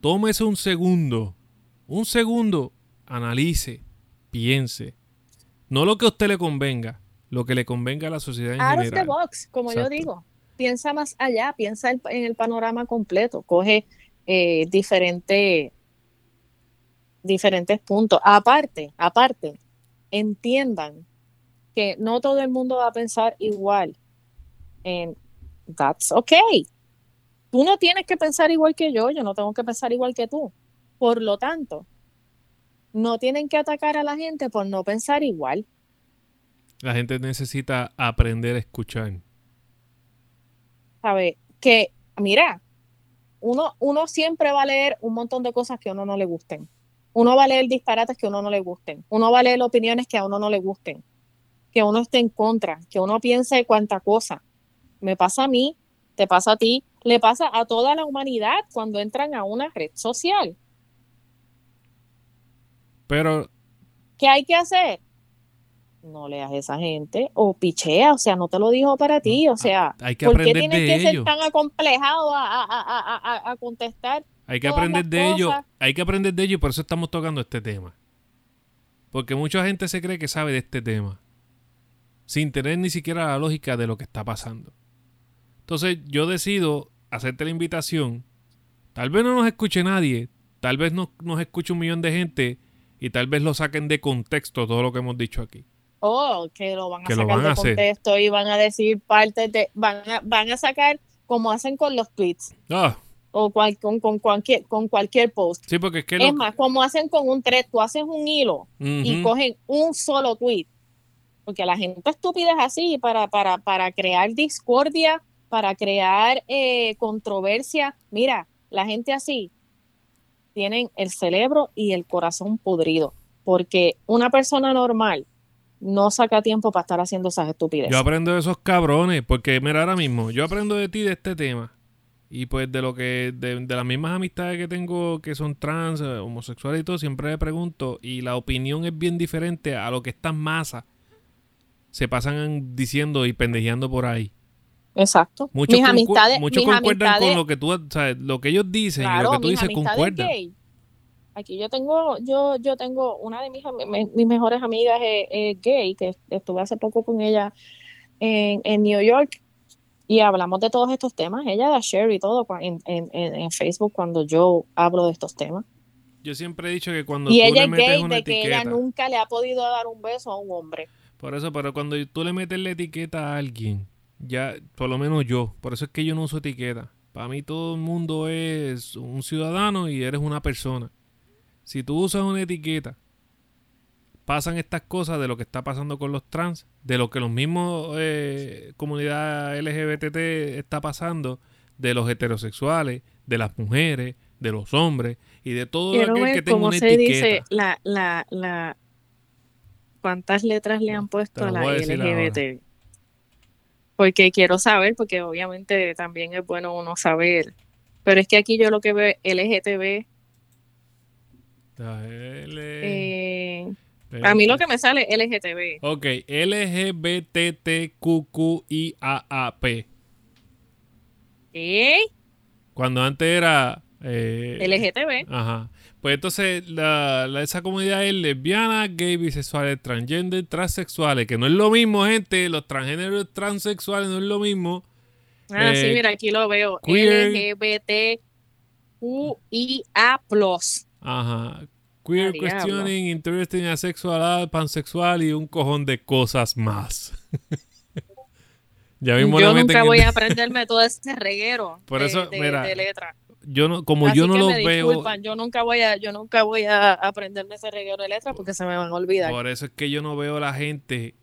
Tómese un segundo, un segundo, analice, piense, no lo que a usted le convenga, lo que le convenga a la sociedad en Out general. Of the box, como yo digo. Piensa más allá, piensa en el panorama completo, coge eh, diferentes puntos. Aparte, aparte, entiendan que no todo el mundo va a pensar igual. En that's okay. Tú no tienes que pensar igual que yo, yo no tengo que pensar igual que tú. Por lo tanto, no tienen que atacar a la gente por no pensar igual. La gente necesita aprender a escuchar. ¿Sabe? Que, mira, uno, uno siempre va a leer un montón de cosas que a uno no le gusten. Uno va a leer disparates que a uno no le gusten. Uno va a leer opiniones que a uno no le gusten. Que uno esté en contra. Que uno piense cuánta cosa. Me pasa a mí, te pasa a ti, le pasa a toda la humanidad cuando entran a una red social. Pero. ¿Qué hay que hacer? no leas a esa gente o pichea, o sea, no te lo dijo para ti, o sea, hay que ¿por qué tienes de que ser ellos. tan acomplejado a, a- a- a- contestar? Hay que aprender de ello, cosas. hay que aprender de ello y por eso estamos tocando este tema. Porque mucha gente se cree que sabe de este tema, sin tener ni siquiera la lógica de lo que está pasando. Entonces yo decido hacerte la invitación. Tal vez no nos escuche nadie, tal vez no nos escuche un millón de gente y tal vez lo saquen de contexto todo lo que hemos dicho aquí. Oh, que lo van a Que sacar van a de hacer. contexto y van a decir partes de, van a, van a sacar como hacen con los tweets Ah, o cual- con, con cualquier, con cualquier post. sí, porque es que Es lo- más, como hacen con un thread, tú haces un hilo y cogen un solo tweet. Porque la gente estúpida es así, para, para, para crear discordia, para crear eh, controversia. Mira, la gente así tienen el cerebro y el corazón podrido. Porque una persona normal no saca tiempo para estar haciendo esas estupideces. Yo aprendo de esos cabrones, porque mira, ahora mismo, yo aprendo de ti de este tema. Y pues de lo que, de, de las mismas amistades que tengo que son trans, eh, homosexuales y todo, siempre le pregunto, y la opinión es bien diferente a lo que estas masas se pasan diciendo y pendejeando por ahí. Exacto. Muchos, mis amistades, muchos mis concuerdan amistades, con lo que tú, o sea, lo que ellos dicen y lo que tú dices gay. Aquí yo tengo, yo, yo tengo una de mis, ami- me- mis mejores amigas es, es gay, que estuve hace poco con ella en, en New York y hablamos de todos estos temas. Ella da share y todo en, en, en, en Facebook cuando yo hablo de estos temas. Yo siempre he dicho que cuando Y tú ella le es metes gay una de que etiqueta, ella nunca le ha podido dar un beso a un hombre. Por eso, pero cuando tú le metes la etiqueta a alguien, ya, por lo menos yo, por eso es que yo no uso etiqueta. Para mí todo el mundo es un ciudadano y eres una persona. Si tú usas una etiqueta, pasan estas cosas de lo que está pasando con los trans, de lo que los mismos eh, comunidad LGBT está pasando, de los heterosexuales, de las mujeres, de los hombres y de todo Quiero aquel que ver tenga cómo una se etiqueta. dice la, la, la, cuántas letras le han puesto te a la. LGBT. Porque quiero saber, porque obviamente también es bueno uno saber. Pero es que aquí yo lo que veo es LGTB. Eh, a mí lo que me sale es LGTB. Ok, LGBTQQIAAP. ¿Qué? Cuando antes era. eh, LGTB. Ajá. Pues entonces la, la- esa comunidad es lesbiana, gay, bisexuales, transgender, transexuales, que no es lo mismo, gente. Los transgéneros transexuales no es lo mismo. Ah, sí, Eh, mira, aquí lo veo. LGBTQIA+. Ajá. Queer, Ah, questioning, interesting, asexual, pansexual y un cojón de cosas más. ya mismo Yo nunca voy a aprenderme todo ese reguero Por de, eso, de- mira, de letra. Yo no, como Así yo no que los me veo. yo nunca voy a, yo nunca voy a aprenderme ese reguero de letras porque se me van a olvidar. Por eso es que yo no veo a la gente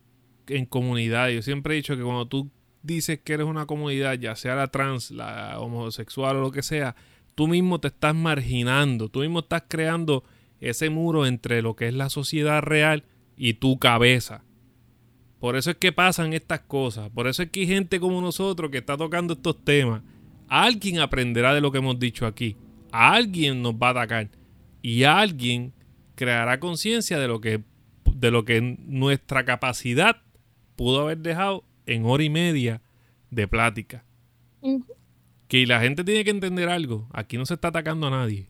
en comunidad. Yo siempre he dicho que cuando tú dices que eres una comunidad, ya sea la trans, la homosexual o lo que sea, tú mismo te estás marginando, tú mismo estás creando ese muro entre lo que es la sociedad real y tu cabeza. Por eso es que pasan estas cosas. Por eso es que hay gente como nosotros que está tocando estos temas. Alguien aprenderá de lo que hemos dicho aquí. Alguien nos va a atacar. Y alguien creará conciencia de lo que de lo que nuestra capacidad pudo haber dejado en hora y media de plática. Que la gente tiene que entender algo. Aquí no se está atacando a nadie.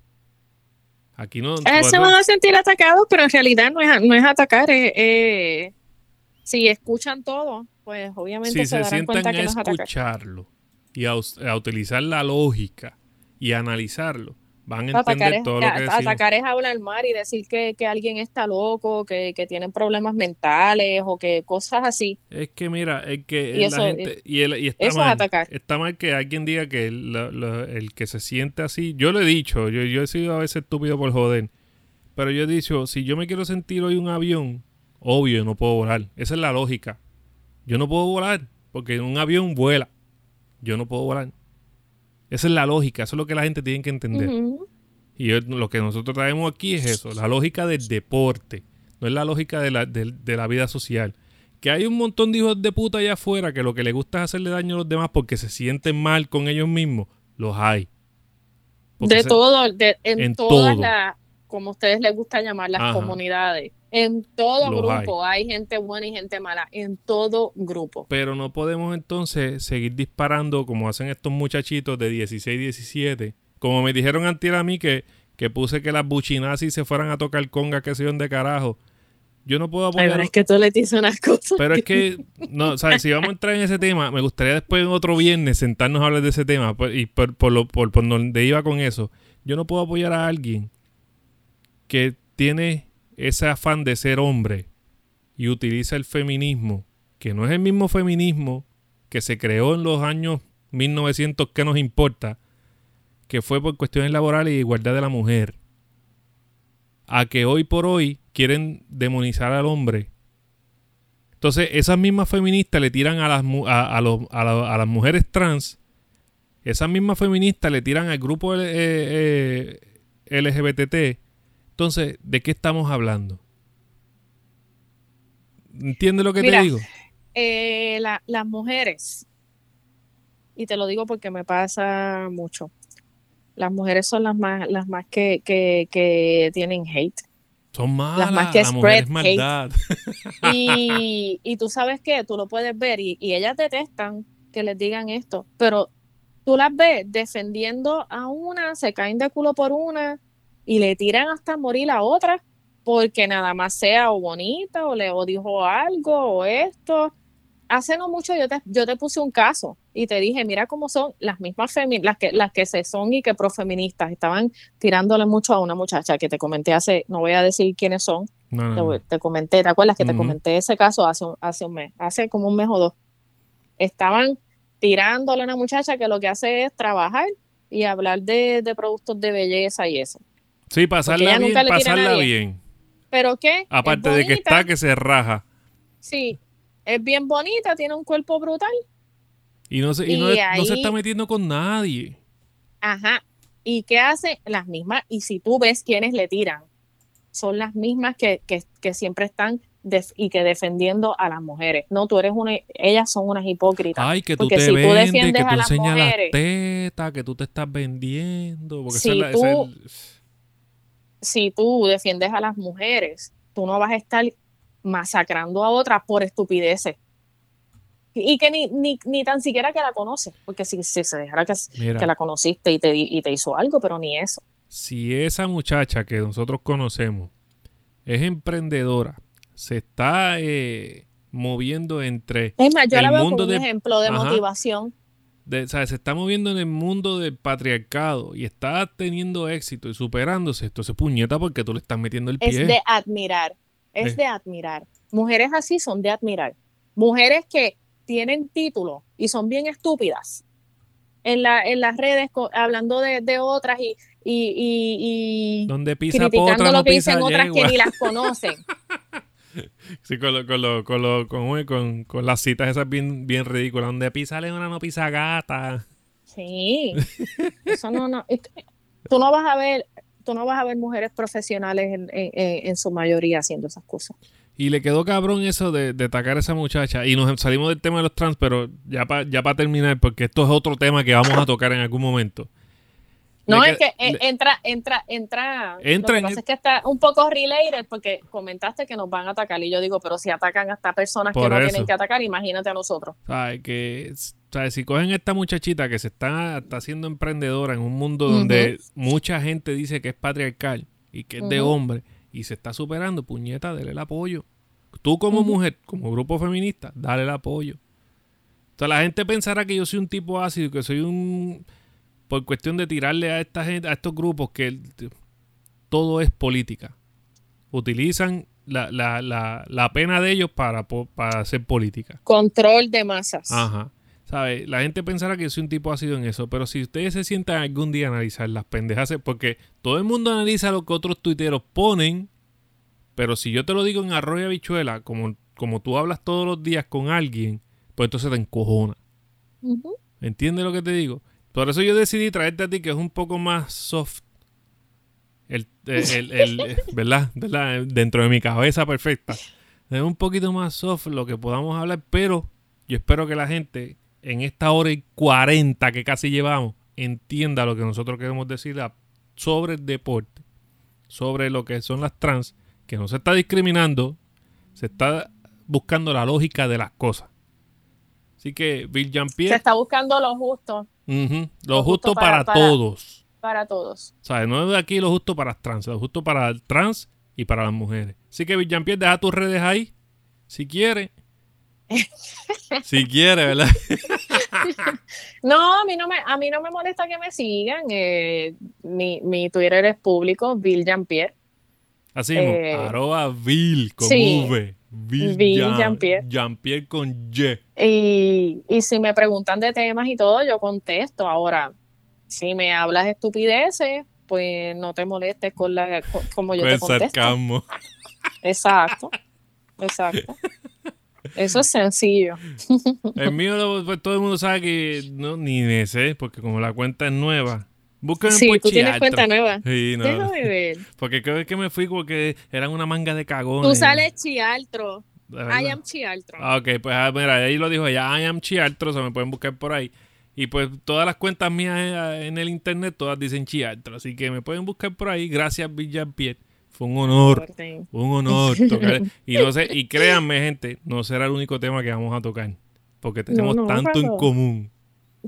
Aquí no. Eh, se van a sentir atacados, pero en realidad no es, no es atacar. es- es- si escuchan todo, pues obviamente si se, se darán sientan cuenta a que no es atacar. Y a, utilizar la lógica y a analizarlo, van a Atacar entender es, todo lo que decimos. atacar es hablar mal y decir que, que alguien está loco, que, que tienen problemas mentales o que cosas así. Es que mira, es que Y la eso- gente y, el- y está eso es mal, atacar. está mal que alguien diga que el, lo- el que se siente así, yo lo he dicho, yo, yo he sido a veces estúpido por joder, pero yo he dicho, si yo me quiero sentir hoy un avión, obvio, no puedo volar, esa es la lógica. Yo no puedo volar porque un avión vuela. Yo no puedo volar. Esa es la lógica, eso es lo que la gente tiene que entender. Y yo- lo que nosotros traemos aquí es eso, la lógica del deporte, no es la lógica de la, de, de la vida social. Que hay un montón de hijos de puta allá afuera que lo que les gusta es hacerle daño a los demás porque se sienten mal con ellos mismos, los hay. Porque De se- todo, de- en, en todas las, como ustedes les gusta llamar, las Ajá. comunidades. En todo Los grupo hay. gente buena y gente mala, en todo grupo. Pero no podemos entonces seguir disparando como hacen estos muchachitos de 16, 17. Como me dijeron antes a mí que, que puse que las buchinazis se fueran a tocar conga, que se de carajo. Yo no puedo apoyar. pero es que tú le dices unas cosas. Pero es que, no, ¿sabes? Si vamos a entrar en ese tema, me gustaría después en otro viernes sentarnos a hablar de ese tema. Y por, por, lo, por, por donde iba con eso. Yo no puedo apoyar a alguien que tiene ese afán de ser hombre y utiliza el feminismo, que no es el mismo feminismo que se creó en los años 1900 que nos importa, que fue por cuestiones laborales y igualdad de la mujer, a que hoy por hoy quieren demonizar al hombre. Entonces, esas mismas feministas le tiran a las, a, a los- a la- a las mujeres trans, esas mismas feministas le tiran al grupo eh, eh, LGBT. Entonces, ¿de qué estamos hablando? ¿Entiendes lo que Mira, te digo? Eh, la- las mujeres, y te lo digo porque me pasa mucho, las mujeres son las más, las más que, que, que tienen hate. Son malas, más que la mujer es spread hate. Y, y tú sabes que tú lo puedes ver y, y ellas detestan que les digan esto, pero tú las ves defendiendo a una, se caen de culo por una y le tiran hasta morir a otra porque nada más sea o bonita o le o dijo algo o esto. Hace no mucho yo te, yo te puse un caso y te dije, mira cómo son las mismas las que, las que se son y que profeministas estaban tirándole mucho a una muchacha que te comenté hace, no voy a decir quiénes son, No, no, te, comenté, ¿te acuerdas que te comenté ese caso hace un, hace un mes, hace como un mes o dos? Estaban tirándole a una muchacha que lo que hace es trabajar y hablar de, de productos de belleza y eso. Sí, pasarla bien, pasarla bien. ¿Pero qué? Aparte de que está que se raja. Sí, es bien bonita, tiene un cuerpo brutal. Y no se, y Y no, no se está metiendo con nadie. Ajá. ¿Y qué hace? Las mismas, y si tú ves quiénes le tiran, son las mismas que, que, que siempre están def- y que defendiendo a las mujeres. No, tú eres una, ellas son unas hipócritas. Ay, que tú Porque te si tú vendes, que tú a las enseñas las mujeres- tetas, que tú te estás vendiendo. Porque Si esa es la- esa tú- es si tú defiendes a las mujeres, tú no vas a estar masacrando a otras por estupideces. Y que ni, ni, ni tan siquiera que la conoces, porque si, si se dejara que, que la conociste y te, y te hizo algo, pero ni eso. si esa muchacha que nosotros conocemos es emprendedora, se está eh, moviendo entre... Es más, yo El la veo mundo como un de- ejemplo de Ajá. motivación. De- ¿sabes? Se está moviendo en el mundo del patriarcado y está teniendo éxito y superándose. Entonces, puñeta, porque tú le estás metiendo el Es pie. de admirar, es Eh. de admirar. Mujeres así son de admirar. Mujeres que tienen título y son bien estúpidas en, la, en las redes hablando de, de otras y, y, y- y Donde pisa criticando potra, lo no que pisa dicen otras que ni las conocen. Sí, con, lo- con, lo- con, lo- con, con- con las citas esas bien, bien ridículas. Donde pisa leona, no pisa gata. Sí, eso no, no. Tú no vas a ver, tú no vas a ver mujeres profesionales en, en- en- en su mayoría haciendo esas cosas. Y le quedó cabrón eso de, de atacar a esa muchacha. Y nos salimos del tema de los trans, pero ya para ya pa terminar, porque esto es otro tema que vamos a tocar en algún momento. No, es que- que eh, entra, entra, entra. Entra lo en que pasa el- es que está un poco related porque comentaste que nos van a atacar y yo digo, pero si atacan hasta personas que no eso. tienen que atacar, imagínate a nosotros. ¿Sabes? Que, ¿sabes? Si cogen a esta muchachita que se está, está haciendo emprendedora en un mundo donde mucha gente dice que es patriarcal y que es de hombre y se está superando, puñeta, dale el apoyo. Tú como mujer, como grupo feminista, dale el apoyo. Entonces la gente pensará que yo soy un tipo ácido, que soy un... Por cuestión de tirarle a esta gente, a estos grupos que todo es política. Utilizan la, la, la, la pena de ellos para, para hacer política. Control de masas. Ajá. ¿Sabe? La gente pensará que yo soy un tipo ácido en eso, pero si ustedes se sientan algún día a analizar las pendejas, porque todo el mundo analiza lo que otros tuiteros ponen, pero si yo te lo digo en arroz y habichuela, como, como tú hablas todos los días con alguien, pues entonces te encojona. Ujú. ¿Entiendes lo que te digo? Por eso yo decidí traerte a ti, que es un poco más soft. El, el- el- el- ¿verdad? ¿verdad? Dentro de mi cabeza perfecta. Es un poquito más soft lo que podamos hablar, pero yo espero que la gente en esta hora y 40 que casi llevamos entienda lo que nosotros queremos decir sobre el deporte, sobre lo que son las trans que no se está discriminando, se está buscando la lógica de las cosas. Así que Bill Jean-Pierre... Se está buscando lo justo. Lo, justo, para, todos. Para todos. ¿Sabes? No es de aquí lo justo para trans, lo justo para el trans y para las mujeres. Así que Bill Jean-Pierre, deja tus redes ahí, si quiere. si quiere, ¿verdad? No, a mí no me, a mí no me molesta que me sigan. eh, mi, mi Twitter es público, Bill Jean-Pierre. Así mismo, Eh, arroba Bill con sí. V. Jean-Pierre. Jean-Pierre con Y. Y, y si me preguntan de temas y todo, yo contesto. Ahora, si me hablas estupideces, pues no te molestes con la con- como yo Con te contesto. sarcasmo. Exacto. Exacto. Eso es sencillo. El mío, pues, todo el mundo sabe que no, ni me sé, porque como la cuenta es nueva. Búsquenme Sí, por tú tienes cuenta nueva. Sí, no. Déjame ver. Porque creo que me fui porque eran una manga de cagones. Tú sales chialtro. I am chialtro. Ah, ok, pues ah, mira, ahí lo dijo ella, I am Chialtro, se me pueden buscar por ahí. Y pues todas las cuentas mías eh, en el internet, todas dicen Chialtro, así que me pueden buscar por ahí. Gracias, Villampiet. Fue un honor, un honor tocar. Y no sé, y créanme, gente, no será el único tema que vamos a tocar. Porque tenemos no, tanto en común.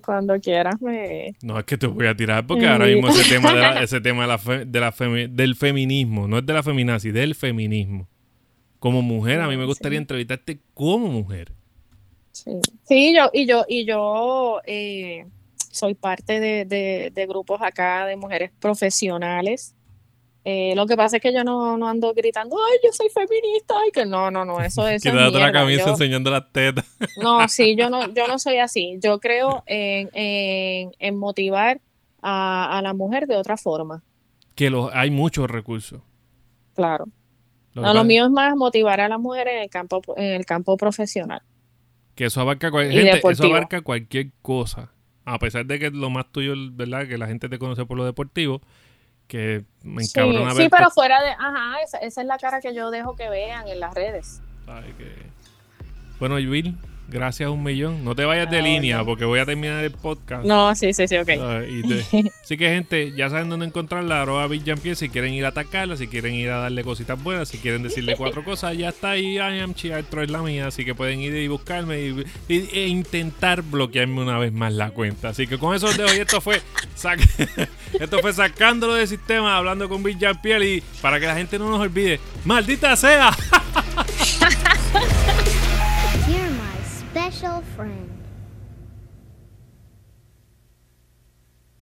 Cuando quieras me... No es que te voy a tirar porque ahora mismo ese tema, de la- ese tema de la fe- de la femi- del feminismo, no es de la feminazi, del feminismo. Como mujer, a mí me Sí. gustaría entrevistarte como mujer. Sí, Sí, yo, y yo, y yo eh, soy parte de, de- de grupos acá de mujeres profesionales. Eh, lo que pasa es que yo no, no ando gritando, ay, yo soy feminista, ay, que no, no, no, eso, eso es Quítate la mierda. camisa Yo- enseñando las tetas. no, sí, yo no, yo no soy así. Yo creo en, en, en motivar a, a la mujer de otra forma, Que los, hay muchos recursos. claro. Lo No, lo mío es más motivar a la mujer en el campo, en el campo profesional. Que eso abarca, cual- gente, eso abarca cualquier cosa. A pesar de que lo más tuyo, ¿verdad? Que la gente te conoce por lo deportivo. Que me Sí, encabrona sí, ver pero fuera de, ajá, esa, esa es la cara que yo dejo que vean en las redes. Ay, que- Bueno, Bill, gracias un millón. No te vayas de Ah, línea porque voy a terminar el podcast. No, sí, sí, sí, ok. Y te- Así que, gente, ya saben dónde encontrarla. Arroba Jean-Pierre, si quieren ir a atacarla, si quieren ir a darle cositas buenas, si quieren decirle cuatro cosas, ya está ahí. I am Chiartro es la mía. Así que pueden ir y buscarme y, y- e intentar bloquearme una vez más la cuenta. Así que con eso os dejo. Y esto fue, sac- esto fue sacándolo del sistema, hablando con Bill Jean-Pierre. Y para que la gente no nos olvide, ¡maldita sea! special friend.